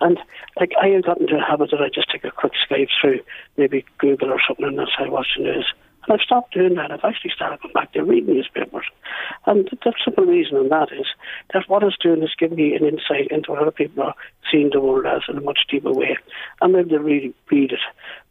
And like I have gotten to a habit that I just take a quick Skype through maybe Google or something and that's how I watch the news. And I've stopped doing that. I've actually started going back to reading newspapers. And the simple reason on that is that what it's doing is giving me an insight into what other people are seeing the world as in a much deeper way. I'm able to really read it.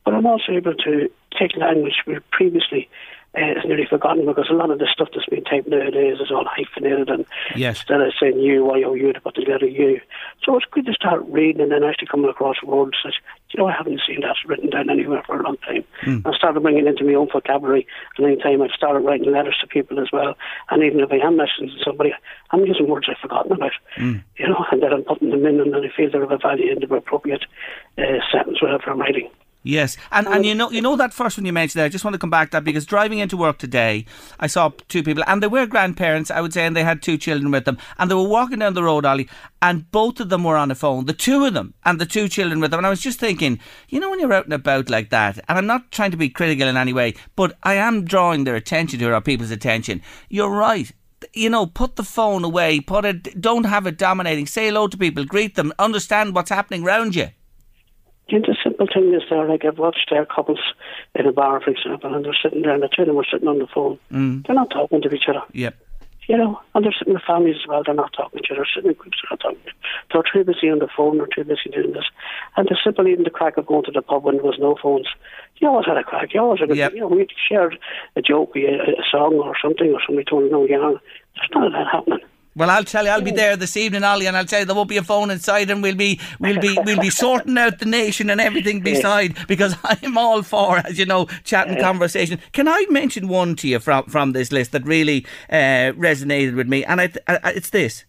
But I'm also able to take language where previously uh, is nearly forgotten because a lot of the stuff that's being typed nowadays is all hyphenated and Yes. instead of saying you, Y O U, to put the letter U. So it's good to start reading and then actually coming across words that, you know, I haven't seen that written down anywhere for a long time. I started bringing it into my own vocabulary and any time I've started writing letters to people as well. And even if I am messaging somebody, I'm using words I've forgotten about, you know, and then I'm putting them in and then I feel they're of a value in the appropriate uh, sentence, whatever I'm writing. Yes, and and you know you know that first one you mentioned there. I just want to come back to that because driving into work today, I saw two people, and they were grandparents, I would say, and they had two children with them, and they were walking down the road, Ollie, and both of them were on the phone, the two of them, and the two children with them, and I was just thinking, you know, when you're out and about like that, and I'm not trying to be critical in any way, but I am drawing their attention to or people's attention. You're right. You know, put the phone away. Put it. Don't have it dominating. Say hello to people. Greet them. Understand what's happening around you. Simple thing is there, like I've watched their couples in a bar, for example, and they're sitting there and the two of them are sitting on the phone. Mm. They're not talking to each other. Yep. You know, and they're sitting with families as well, they're not talking to each other, sitting in groups, they're not talking. To They're too busy on the phone, they're too busy doing this. And the simple even the crack of going to the pub when there was no phones. You always had a crack, you always had a Yep. you know, we shared a joke, a, a song or something, or somebody told you no yarn. There's none of that happening. Well, I'll tell you, I'll be there this evening, Ollie, and I'll tell you there won't be a phone inside, and we'll be, we'll be, we'll be sorting out the nation and everything beside, because I'm all for, as you know, chat and conversation. Can I mention one to you from from this list that really uh, resonated with me? And I, I, it's this: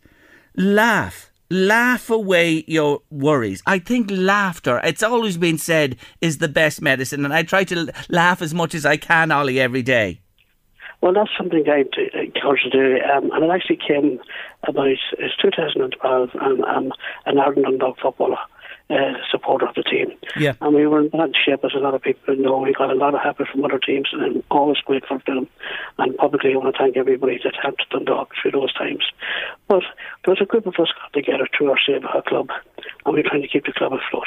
laugh. Laugh away your worries. I think laughter, it's always been said, is the best medicine. And I try to laugh as much as I can, Ollie, every day. Well, that's something I d- encourage to do, um, and it actually came about it's 2012. and I'm an Ireland Dundalk footballer, uh, supporter of the team, Yeah. and we were in bad shape, as a lot of people know. We got a lot of help from other teams, and I'm always grateful to them. And publicly, I want to thank everybody that helped Dundalk through those times. But there was a group of us got together through our Save Our Club, and we were trying to keep the club afloat.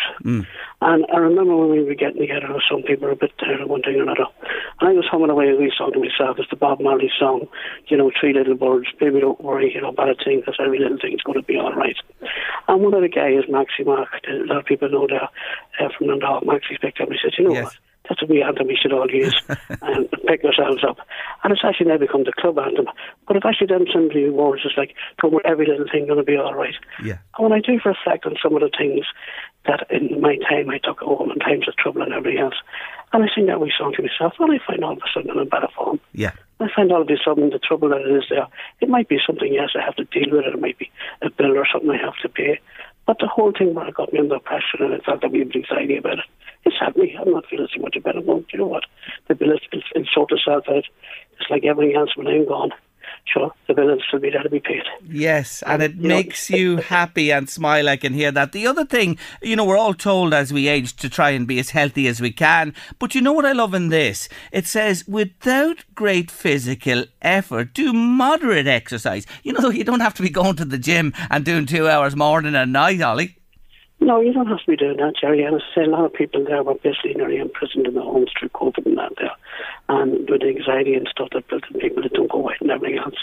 And I remember when we were getting together, some people were a bit tired of one thing or another. And I was humming away a wee song to myself. It's the Bob Marley song, you know, Three Little Birds, Baby Don't Worry, you know, about a thing, because every little thing's going to be all right. And one of the guys, Maxie Mark, a lot of people know that uh, from Dundalk, Maxie picked up and he said, you know Yes. what? That's a wee anthem we should all use and pick ourselves up. And it's actually now become the club anthem. But it's actually them simply words, it's like, don't worry, every little thing going to be all right. Yeah. And when I do reflect on some of the things that in my time I took home and times of trouble and everything else, and I sing that wee song to myself, and I find all of a sudden I'm in better form. Yeah. I find all of a sudden the trouble that it is there. It might be something, yes, I have to deal with it. It might be a bill or something I have to pay. But the whole thing it got me under pressure and I felt a wee bit anxiety about it, it's helped me. I'm not feeling so much better. But you know what? The bill is, will will sort itself out. It's like everything else when I'm gone. Sure, the bills will be there to be paid. Yes, and it you know- makes you happy and smile. I can hear that. The other thing, you know, we're all told as we age to try and be as healthy as we can. But you know what I love in this? It says, without great physical effort, do moderate exercise. You know, you don't have to be going to the gym and doing two hours morning and night, Ollie. No, you don't have to be doing that, Jerry. And as I say, a lot of people there were basically nearly imprisoned in the homes through COVID and that there. And with the anxiety and stuff that built in people that don't go out and everything else.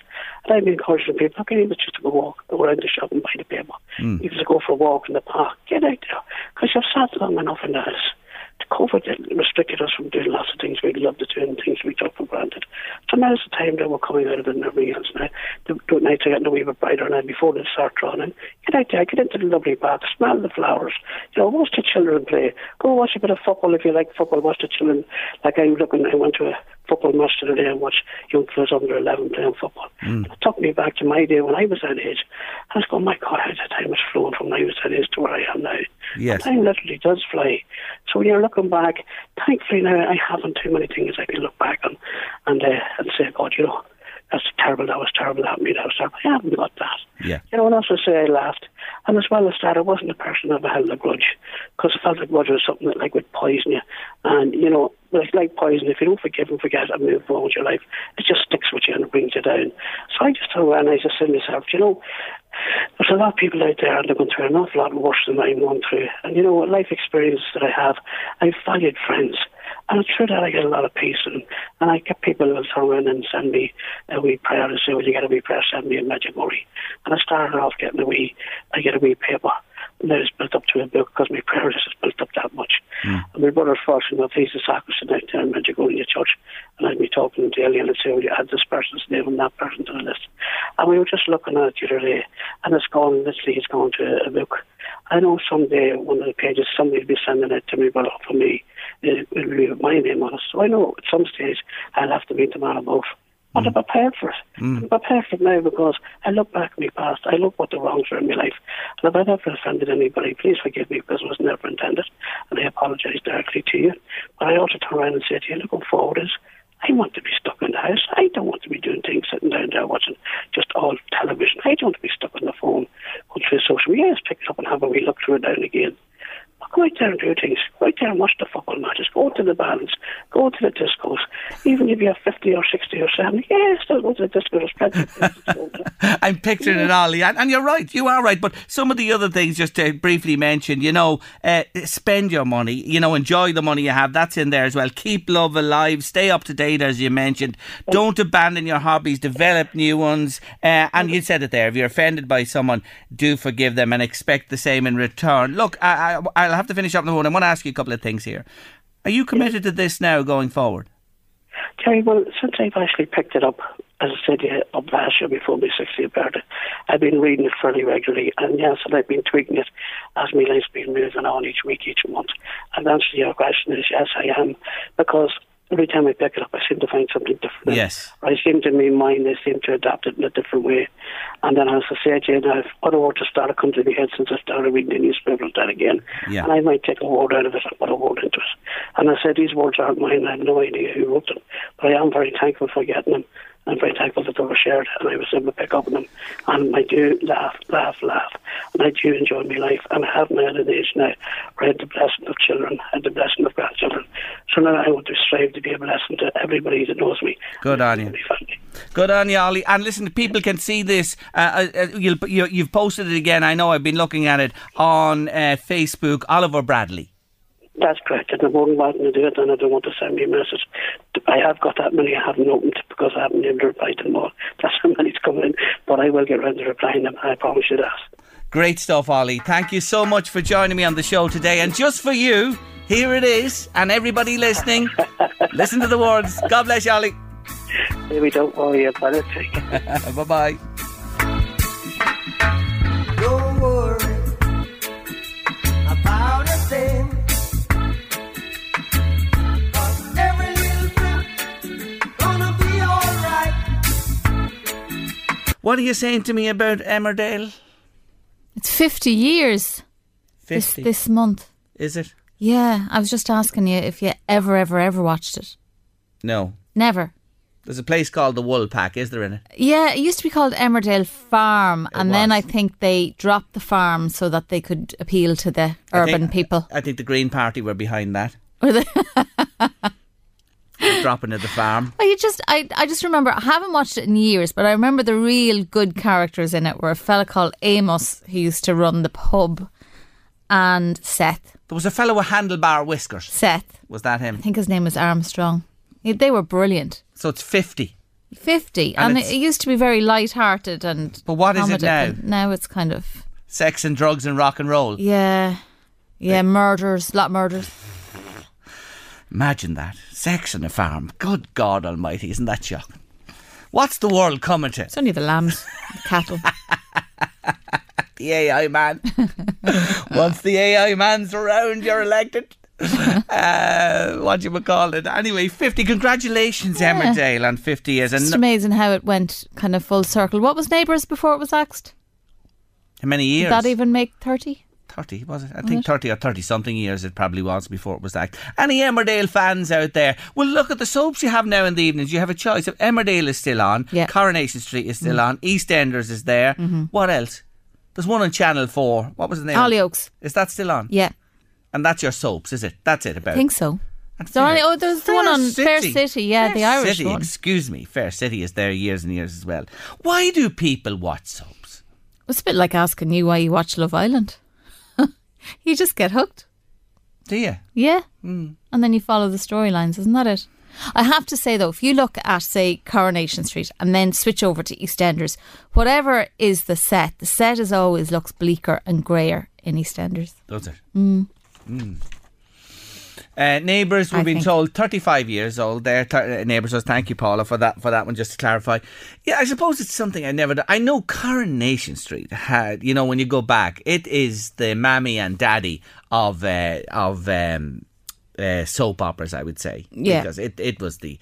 And I'd be encouraging people, okay, even just to go walk, around the shop and buy the paper. Mm. Even to go for a walk in the park, get out there. Because you've sat long enough in the house. COVID restricted us from doing lots of things we'd love to do and things we took for granted. So now's the time that we're coming out of it and everything now. The, the nights are getting a wee bit brighter now before they start drawing. Get out there, get into the lovely park, smell the flowers. You know, watch the children play. Go watch a bit of football if you like football. Watch the children. Like I'm looking, I went to a football match the other day and watched young fellas under 11 playing football. Mm. It took me back to my day when I was that age. I was going, my God, how the time has flown from when I was that age to where I am now. Yes. Time literally does fly. So when you're looking back, thankfully now I haven't too many things I can look back on and uh, and say, God, you know, that's terrible, that was terrible, that me, that was terrible. I haven't got that. Yeah. You know, and also say I laughed. And as well as that, I wasn't a person that ever held a grudge because I felt a grudge was something that like would poison you. And, you know, it's like poison. If you don't forgive and forget and move on with your life, it just sticks with you and brings you down. So I just thought, and I just said to myself, you know, there's a lot of people out there that are going through an awful lot worse than I'm going through. And, you know, what life experience that I have, I've valued friends. And through that, I get a lot of peace. And, and I get people who will turn around and send me a wee prayer and say, well, you get a wee prayer, send me a magic worry. And I started off getting a wee, I get a wee paper. And it's built up to a book because my prayer list is built up that much. Mm. And my brother's fortunate enough, he's a sacristan out there in Medjugorje Church. And I'd be talking to daily and I'd say, well, you add this person's name and that person to the list. And we were just looking at it the other day. And it's gone, literally, it's gone to a book. I know someday one of the pages somebody will be sending it to me, but for me, it will be my name on it. So I know at some stage I'll have to meet the man above. But I'm prepared for it. Mm. I'm prepared for it now because I look back in my past. I look what the wrongs were in my life. And if I've ever offended anybody, please forgive me because it was never intended. And I apologise directly to you. But I also turn around and say to you, looking forward is, I want to be stuck in the house. I don't want to be doing things sitting down there watching just all television. I don't want to be stuck on the phone, going through social media. Yes, pick it up and have a wee look through it down again. Go out there and do things. Go out there and watch the football matches. Go to the bands. Go to the discos. Even if you're 50 or 60 or 70, yeah, still go to the disco. There's plenty. I'm picturing it all, and, and you're right, you are right. But some of the other things, just to briefly mention, you know, uh, spend your money, you know, enjoy the money you have. That's in there as well. Keep love alive, stay up to date, as you mentioned. Don't abandon your hobbies, develop new ones. Uh, and you said it there. If you're offended by someone, do forgive them and expect the same in return. Look, I, I, I'll have to finish up the phone. I want to ask you a couple of things here. Are you committed to this now going forward? Terry, well, since I've actually picked it up, as I said yeah, up last year before my 60th birthday, I've been reading it fairly regularly. And yes, and I've been tweaking it as my life's been moving on each week, each month. And the answer to your question is yes, I am. Because every time I pick it up, I seem to find something different. Yes. I seem to, my mind, I seem to adapt it in a different way. And then, as I said, you know, if other words have started coming to my head since I started reading the newspaper and that again. Yeah. And I might take a word out of it and put a word into it. And I said, these words aren't mine. I have no idea who wrote them. But I am very thankful for getting them. I'm very thankful that they were shared and I was able to pick up on them. And I do laugh, laugh, laugh. And I do enjoy my life. And I have at an age now where I had the blessing of children and the blessing of grandchildren. So now I want to strive to be a blessing to everybody that knows me. Good on you. My. Good on you, Ollie. And listen, people can see this. Uh, uh, you'll, you, you've posted it again. I know I've been looking at it on uh, Facebook. Oliver Bradley. That's correct. And I'm more than welcome to do it, and I don't want to send me a message. I have got that many I haven't opened because I haven't to reply to them all. That's how many's coming in, but I will get around to replying them. I promise you that. Great stuff, Ollie. Thank you so much for joining me on the show today. And just for you, here it is. And everybody listening, listen to the words. God bless you, Ollie. Maybe don't worry about it. bye bye. What are you saying to me about Emmerdale? It's 50 years 50. This, this month. Is it? Yeah, I was just asking you if you ever, ever, ever watched it. No. Never. There's a place called the Woolpack, is there in it? Yeah, it used to be called Emmerdale Farm, and then. I think they dropped the farm so that they could appeal to the I urban think- people. I think the Green Party were behind that. Or the- dropping at the farm. Well, you just, I, I just remember, I haven't watched it in years, but I remember the real good characters in it were a fella called Amos who used to run the pub, and Seth. There was a fellow with handlebar whiskers. Seth. Was that him? I think his name was Armstrong. They were brilliant. So it's 50. 50. And And, it, used to be very light-hearted and But what is it now? Now it's kind of, Sex and drugs and rock and roll. yeah, yeah, murders, lot of murders. Imagine that. Sex on a farm. Good God Almighty, isn't that shocking? What's the world coming to? It's only the lambs, the cattle. The AI man. Once the AI man's around, you're elected. uh, what you would call it? Anyway, 50. Congratulations, Yeah. Emmerdale, on 50 years. And It's amazing how it went kind of full circle. What was Neighbours before it was axed? how many years? Did that even make 30? 30, was it? I think 30 or 30 something years it probably was before it was that. Any Emmerdale fans out there? Well, look at the soaps you have now in the evenings. You have a choice. If Emmerdale is still on, Yeah. Coronation Street is still on, EastEnders is there. Mm-hmm. What else? There's one on Channel 4. What was the name? Hollyoaks. Is that still on? Yeah, And that's your soaps, is it? That's it about I think so. So, Fair- oh, there's the one Fair on Fair City, yeah, Fair the Irish City, one. Excuse me, Fair City is there years and years as well. Why do people watch soaps? It's a bit like asking you why you watch Love Island. You just get hooked. Do you? Yeah. Hmm. And then you follow the storylines, isn't that it? I have to say though, if you look at say Coronation Street and then switch over to EastEnders, whatever is the set, the set is always looks bleaker and greyer in EastEnders. Does it? Mm. Uh, neighbours, we've I been think. told 35 years old. There, Th- uh, neighbours. So thank you, Paula, for that. For that one, just to clarify. Yeah, I suppose it's something I never. I know Coronation Street had. You know, when you go back, it is the mammy and daddy of uh, of um, uh, soap operas. I would say. Yeah. Because it, it was the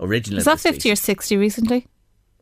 original. Was of that the 50 or 60 recently?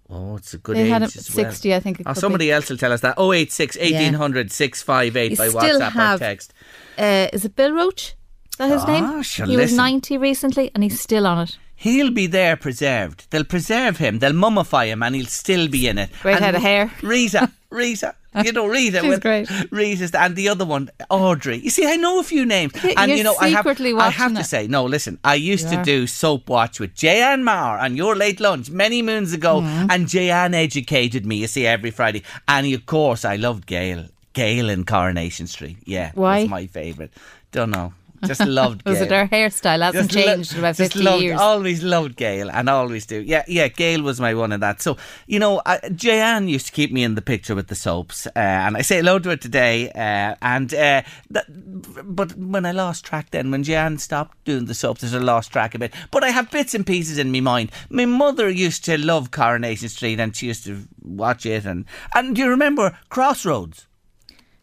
Oh, it's a good They age had it as well. 60, I think Oh, somebody be. else will tell us that. 086 1800 658 You by still WhatsApp or have- text. Uh, is it Bill Roache? That his name? he was listen. 90 recently and he's still on it. He'll be there preserved. They'll preserve him. They'll mummify him, and he'll still be in it. Great and head of hair. Rita, Rita, you know Rita. She's great. Rita's and the other one, Audrey. You see, I know a few names, and you're you know I have. I have to it. say, no. Listen, I used You to are. do soap watch with Jan Marr on your late lunch many moons ago, Mm-hmm. and Jan educated me. You see, every Friday, and of course, I loved Gail. Gail in Coronation Street. Yeah, Why? was my favourite. Don't know. Just loved Gail. Was it her hairstyle? Hasn't Just lo- changed in about just 50 loved, years. Always loved Gail and always do. Yeah, yeah. Gail was my one in that. So you know, I, Jeanne used to keep me in the picture with the soaps, uh, and I say hello to her today. Uh, and uh, that, but when I lost track, then when Jeanne stopped doing the soaps, there's a lost track a bit. But I have bits and pieces in my mind. My mother used to love Coronation Street, and she used to watch it. And and do you remember Crossroads?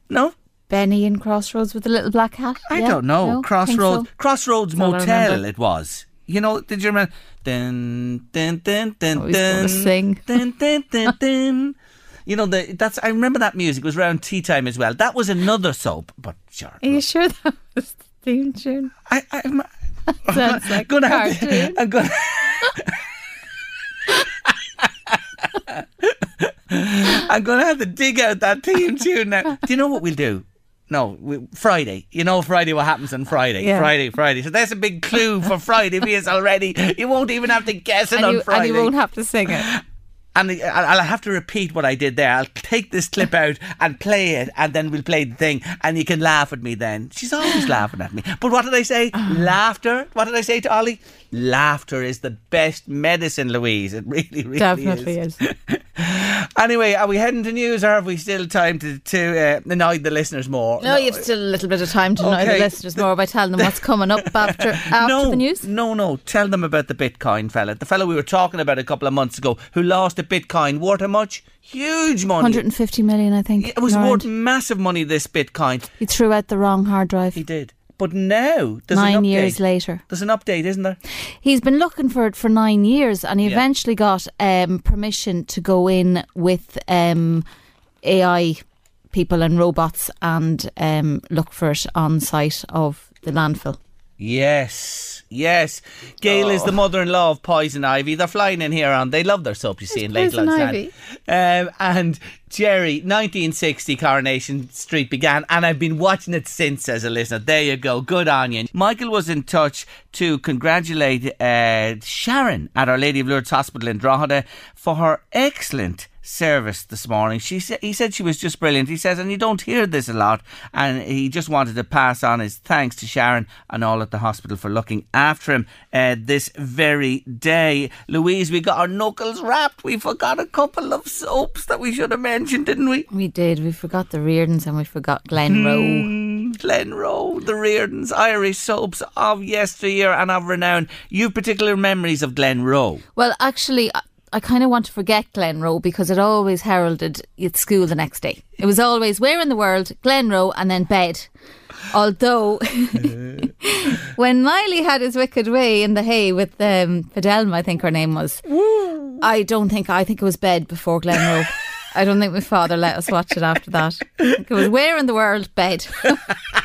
No. Benny in Crossroads with the little black hat? I Yeah? don't know. No? Crossroads, so? Crossroads That's all I Motel. It was. You know? Did you remember? Dun dun dun dun Oh, dun. sing. Dun dun dun dun. You know the that's. I remember that music it was around tea time as well. That was another soap, but sure. Are you sure that was the theme tune? I, I'm, Sounds like gonna have to, cartoon. I'm gonna. I'm gonna have to dig out that theme tune now. Do you know what we'll do? No, we, Friday. You know Friday. What happens on Friday? Yeah. Friday, Friday. So that's a big clue for Friday because already you won't even have to guess it And on you, and Friday. you won't have to sing it. And I- I'll have to repeat what I did there. I'll take this clip out and play it, and then we'll play the thing, and you can laugh at me then. She's always laughing at me. But what did I say? Laughter. What did I say to Ollie? Laughter is the best medicine, Louise. It really, really is. Definitely is. is. Anyway, are we heading to news, or have we still time to, to uh, annoy the listeners more? No, you've still a little bit of time to annoy the Okay. listeners more by telling them what's coming up after after no, the news. No, no. Tell them about the Bitcoin fella. The fellow we were talking about a couple of months ago who lost a Bitcoin. Worth how much? Huge money. 150 million, I think. It was worth massive money, this Bitcoin. He threw out the wrong hard drive. He did. But now, there's Nine an update. years later. There's an update, isn't there? He's been looking for it for nine years, and he Yeah. eventually got um, permission to go in with um, AI people and robots and um, look for it on site of the landfill. Yes, yes. Gail is the mother-in-law of Poison Ivy. They're flying in here on. They love their soap, you see, in Late Poison Ivy? Um, and Jerry, 1960 Coronation Street began, and I've been watching it since as a listener. There you go. Good on you. Michael was in touch to congratulate uh, Sharon at Our Lady of Lourdes Hospital in Drogheda for her excellent service this morning. She said he said she was just brilliant. He says, and you don't hear this a lot, and he just wanted to pass on his thanks to Sharon and all at the hospital for looking after him uh, this very day. Louise, we got our knuckles wrapped. We forgot a couple of soaps that we should have mentioned, didn't we? We did. We forgot the Riordans and we forgot Glenroe. Mm, Glenroe, the Riordans, Irish soaps of yesteryear and of renown. You have particular memories of Glenroe. Well, actually, I, kind of want to forget Glenroe because it always heralded at school the next day. It was always where in the world, Glenroe, and then bed. Although, when Miley had his wicked way in the hay with um, Fidelma, I think her name was, I don't think, I think it was bed before Glenroe. I don't think my father let us watch it after that. It was where in the world, bed.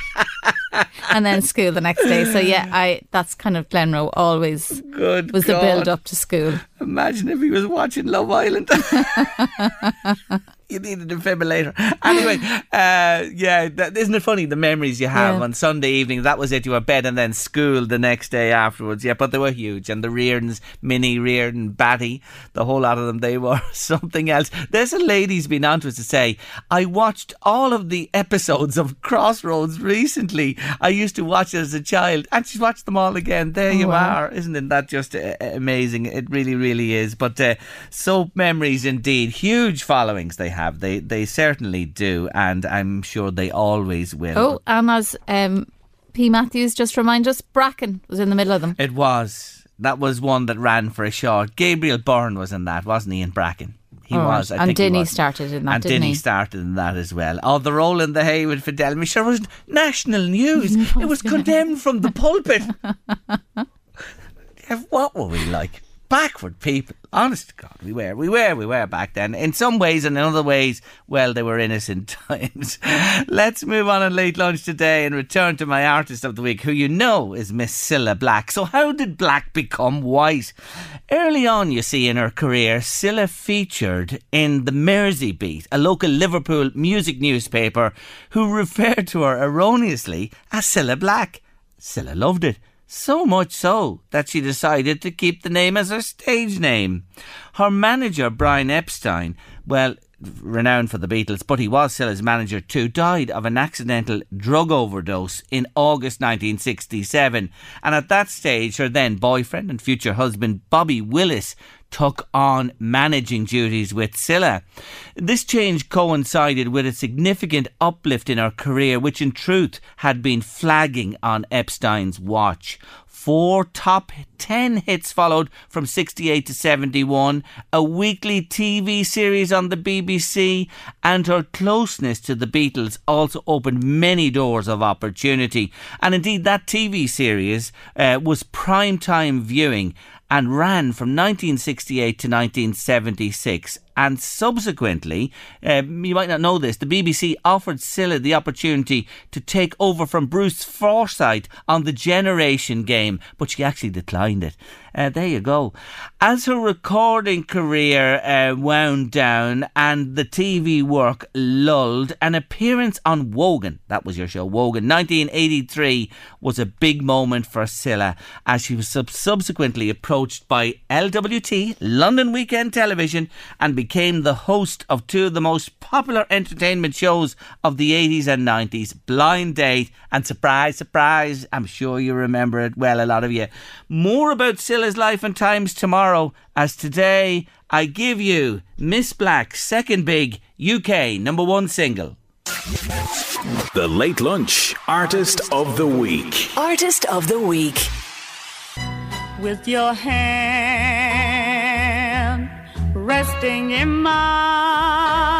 and then school the next day. So yeah, I that's kind of Glenroe always Good was the build up to school. Imagine if he was watching Love Island. you need a defibrillator. Anyway, uh, yeah, that, isn't it funny the memories you have Yeah. on Sunday evening? That was it. You were bed and then school the next day afterwards. Yeah, but they were huge. And the Riordans, Minnie Riordan, Batty, the whole lot of them, they were something else. There's a lady's been on to us to say, I watched all of the episodes of Crossroads recently. I used to watch it as a child, and she's watched them all again. There you wow. are. Isn't that just uh, amazing? It really, really is. But uh, soap memories indeed. Huge followings they have. They they certainly do, and I'm sure they always will. Oh, and as um, P. Matthews just reminded us, Bracken was in the middle of them. It was. That was one that ran for a short. Gabriel Byrne was in that, wasn't he, in Bracken? He right. was. I And think he Denny was. started in that, and he? started in that as well. Oh, the role in the hay with Fidel. Sure was national news. it was condemned from the pulpit. What were we like? Backward people. Honest to God, we were. We were. We were back then. In some ways and in other ways, well, they were innocent times. Let's move on in late lunch today and return to my artist of the week, who you know is Miss Cilla Black. So, how did Black become white? Early on, you see, in her career, Cilla featured in the Mersey Beat, a local Liverpool music newspaper, who referred to her erroneously as Cilla Black. Cilla loved it. So much so that she decided to keep the name as her stage name. Her manager, Brian Epstein, well, renowned for the Beatles, but he was still his manager too, died of an accidental drug overdose in August 1967. And at that stage, her then boyfriend and future husband, Bobby Willis, took on managing duties with Cilla. This change coincided with a significant uplift in her career, which in truth had been flagging on Epstein's watch. Four top 10 hits followed from 68 to 71, a weekly TV series on the BBC, and her closeness to the Beatles also opened many doors of opportunity. And indeed, that TV series uh, was prime time viewing and ran from 1968 to 1976. And subsequently, um, you might not know this, the BBC offered Cilla the opportunity to take over from Bruce Forsyth on the Generation game, but she actually declined it. Uh, there you go. As her recording career uh, wound down and the TV work lulled, an appearance on Wogan, that was your show, Wogan, 1983, was a big moment for Cilla as she was sub- subsequently approached by LWT, London Weekend Television, and became the host of two of the most popular entertainment shows of the 80s and 90s, Blind Date and Surprise, Surprise. I'm sure you remember it well, a lot of you. More about Cilla's life and times tomorrow, as today I give you Miss Black's second big UK number one single. The Late Lunch Artist of the Week. Artist of the Week. with your hand resting in mine.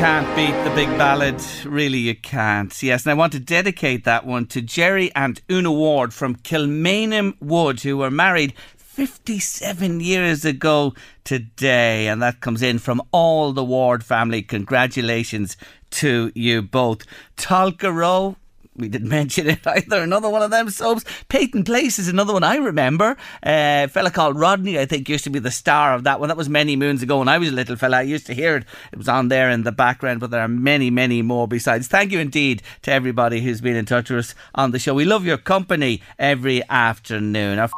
Can't beat the big ballad. Really, you can't. Yes, and I want to dedicate that one to Jerry and Una Ward from Kilmainham Wood, who were married 57 years ago today. And that comes in from all the Ward family. Congratulations to you both. Tolka Row, we didn't mention it either. Another one of them soaps. Peyton Place is another one I remember. Uh, a fella called Rodney, I think, used to be the star of that one. That was many moons ago when I was a little fella. I used to hear it. It was on there in the background, but there are many, many more besides. Thank you indeed to everybody who's been in touch with us on the show. We love your company every afternoon. Our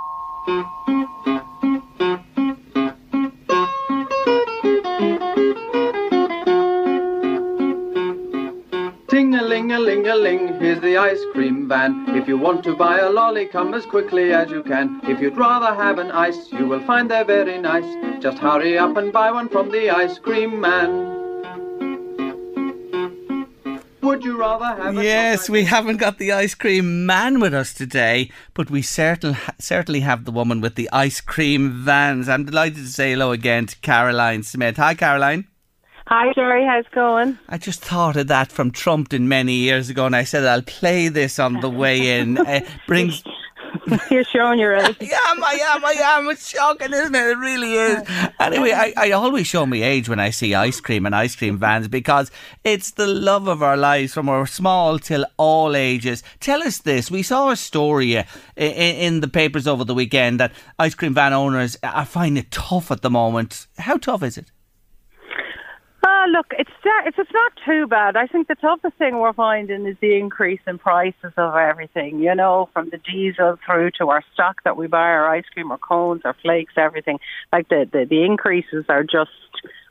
the ice cream van. If you want to buy a lolly, come as quickly as you can. If you'd rather have an ice, you will find they're very nice. Just hurry up and buy one from the ice cream man. Would you rather have a Yes, we haven't got the ice cream man with us today, but we certainly certainly have the woman with the ice cream vans. I'm delighted to say hello again to Caroline Smith. Hi, Caroline. Hi, Jerry. How's it going? I just thought of that from Trumpton many years ago, and I said I'll play this on the way in. Uh, brings. You're showing your age. I am, I am, I am. It's shocking, isn't it? It really is. Anyway, I, I always show my age when I see ice cream and ice cream vans because it's the love of our lives from our small till all ages. Tell us this. We saw a story uh, in, in the papers over the weekend that ice cream van owners are finding it tough at the moment. How tough is it? Ah, look, it's it's it's not too bad. I think the toughest thing we're finding is the increase in prices of everything. You know, from the diesel through to our stock that we buy, our ice cream, our cones, our flakes, everything. Like the the, the increases are just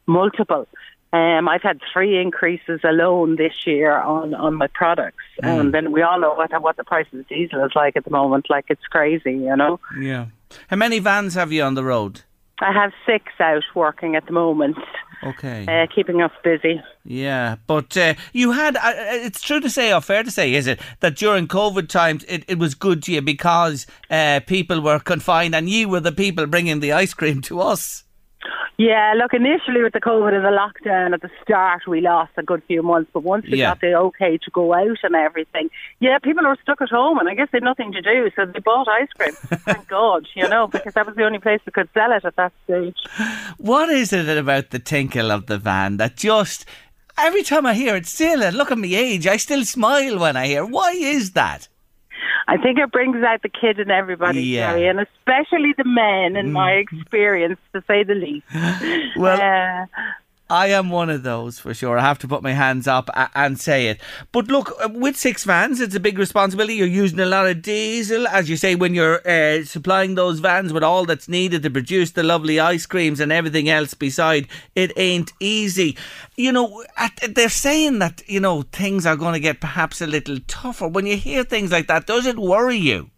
multiple. Um, I've had three increases alone this year on, on my products, and then we all know what what the price of diesel is like at the moment. Like it's crazy, you know. Yeah. How many vans have you on the road? I have six out working at the moment, Okay. uh, keeping us busy. Yeah, but uh, you had, uh, it's true to say, or fair to say, is it, that during COVID times it, it was good to you because uh, people were confined and you were the people bringing the ice cream to us? Yeah, look, initially with the COVID and the lockdown at the start, we lost a good few months. But once we Yeah. got the okay to go out and everything, yeah, people were stuck at home and I guess they had nothing to do. So they bought ice cream. Thank God, you know, because that was the only place we could sell it at that stage. What is it about the tinkle of the van that just, every time I hear it, still, and look at my age, I still smile when I hear. Why is that? I think it brings out the kid in everybody, Yeah. Jerry, and especially the men, in my experience, to say the least. Well, Uh, I am one of those for sure. I have to put my hands up and say it. But look, uh, with six vans, it's a big responsibility. You're using a lot of diesel, as you say, when you're uh, supplying those vans with all that's needed to produce the lovely ice creams and everything else beside. It ain't easy. You know, they're saying that, you know, things are going to get perhaps a little tougher. When you hear things like that, does it worry you?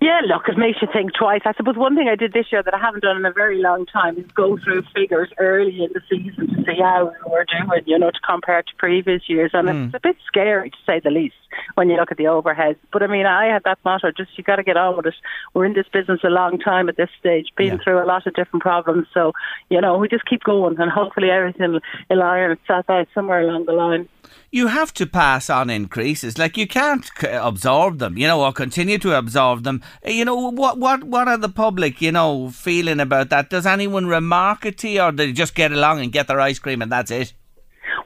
Yeah, look, it makes you think twice. I suppose one thing I did this year that I haven't done in a very long time is go through figures early in the season to see how we were doing, you know, to compare to previous years. And it's hmm. a bit scary, to say the least, when you look at the overheads. But I mean, I had that motto, just you got to get on with it. We're in this business a long time at this stage, been through a lot of different problems. So, you know, we just keep going and hopefully everything will iron itself out somewhere along the line. You have to pass on increases. Like you can't c- absorb them, you know, or continue to absorb them. Uh, You know, what what what are the public, you know, feeling about that? Does anyone remark it to you, or do they just get along and get their ice cream and that's it?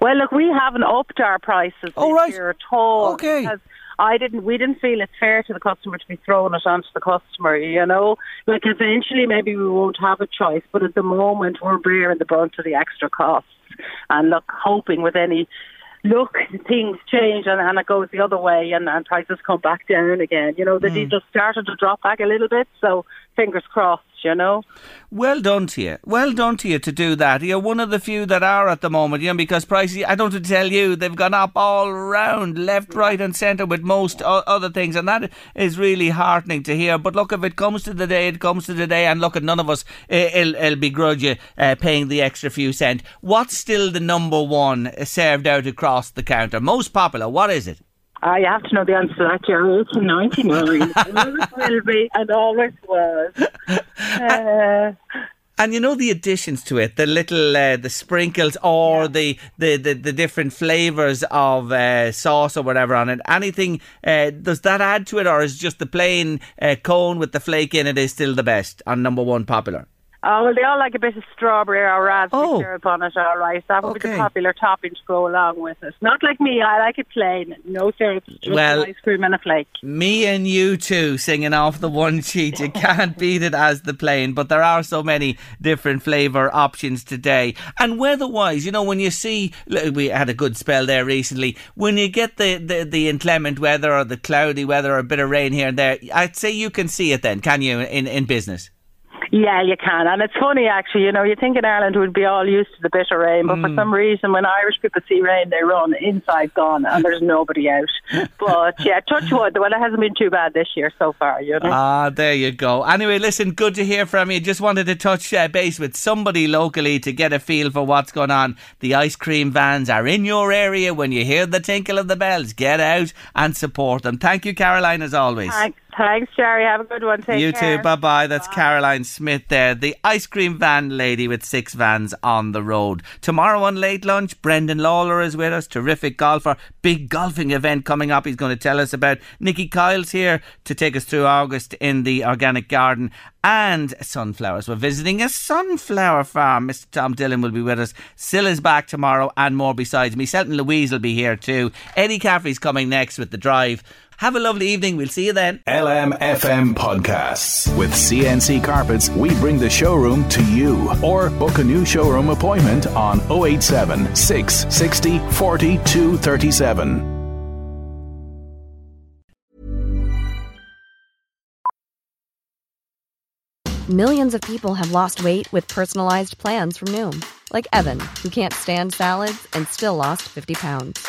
Well, look, we haven't upped our prices Oh, this right. year at all. Okay. Because I didn't. We didn't feel it's fair to the customer to be throwing it onto the customer. You know, like eventually maybe we won't have a choice, but at the moment we're bearing the brunt of the extra costs. And look, hoping with any look, things change and, and it goes the other way and, and prices come back down again. You know, the diesel hmm. started to drop back a little bit, so fingers crossed. You know. Well done to you. Well done to you to do that. You're one of the few that are at the moment, you know, because prices, I don't tell you, they've gone up all round, left, right, and centre with most o- other things, and that is really heartening to hear. But look, if it comes to the day, it comes to the day, and look, at none of us will, will begrudge you uh, paying the extra few cent. What's still the number one served out across the counter? Most popular, what is it? Ah, you have to know the answer to that, Jerry. It's a 99. Always will be and always was. Uh, And you know the additions to it, the little uh, the sprinkles or the, the, the the different flavors of uh, sauce or whatever on it. Anything uh, does that add to it, or is just the plain uh, cone with the flake in it is still the best and number one popular? Oh, well, they all like a bit of strawberry or raspberry Oh. syrup on it, all right. That would be the popular topping to go along with it. Not like me, I like it plain. No syrup, just Well- ice cream and a flake. Me and you two singing off the one sheet. You can't beat it as the plain, but there are so many different flavour options today. And weather-wise, you know, when you see, we had a good spell there recently. When you get the, the, the inclement weather or the cloudy weather or a bit of rain here and there, I'd say you can see it then, can you, in, in business? Yeah, you can. And it's funny, actually. You know, you think in Ireland we'd be all used to the bitter rain, but Mm. for some reason, when Irish people see rain, they run inside gone, and there's nobody out. but yeah, touch wood. Well, it hasn't been too bad this year so far, you know. Ah, there you go. Anyway, listen, good to hear from you. Just wanted to touch uh, base with somebody locally to get a feel for what's going on. The ice cream vans are in your area. When you hear the tinkle of the bells, get out and support them. Thank you, Caroline, as always. Thanks, thanks, Jerry. Have a good one. Take you care. too. Bye bye. That's Caroline Smith there, the ice cream van lady with six vans on the road. Tomorrow on late lunch, Brendan Lawler is with us. Terrific golfer. Big golfing event coming up. He's going to tell us about. Nikki Kyle's here to take us through August in the organic garden and sunflowers. We're visiting a sunflower farm. Mr. Tom Dillon will be with us. Cilla's back tomorrow and more besides me. Selton Louise will be here too. Eddie Caffrey's coming next with the drive. Have a lovely evening. We'll see you then. LMFM podcasts. With CNC Carpets, we bring the showroom to you. Or book a new showroom appointment on 087 660 4237. Millions of people have lost weight with personalized plans from Noom, like Evan, who can't stand salads and still lost 50 pounds.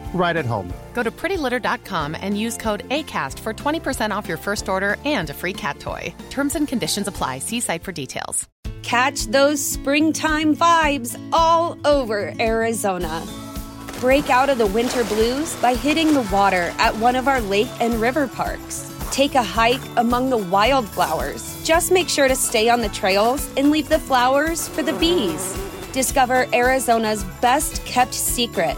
right at home. Go to prettylitter.com and use code ACAST for 20% off your first order and a free cat toy. Terms and conditions apply. See site for details. Catch those springtime vibes all over Arizona. Break out of the winter blues by hitting the water at one of our lake and river parks. Take a hike among the wildflowers. Just make sure to stay on the trails and leave the flowers for the bees. Discover Arizona's best kept secret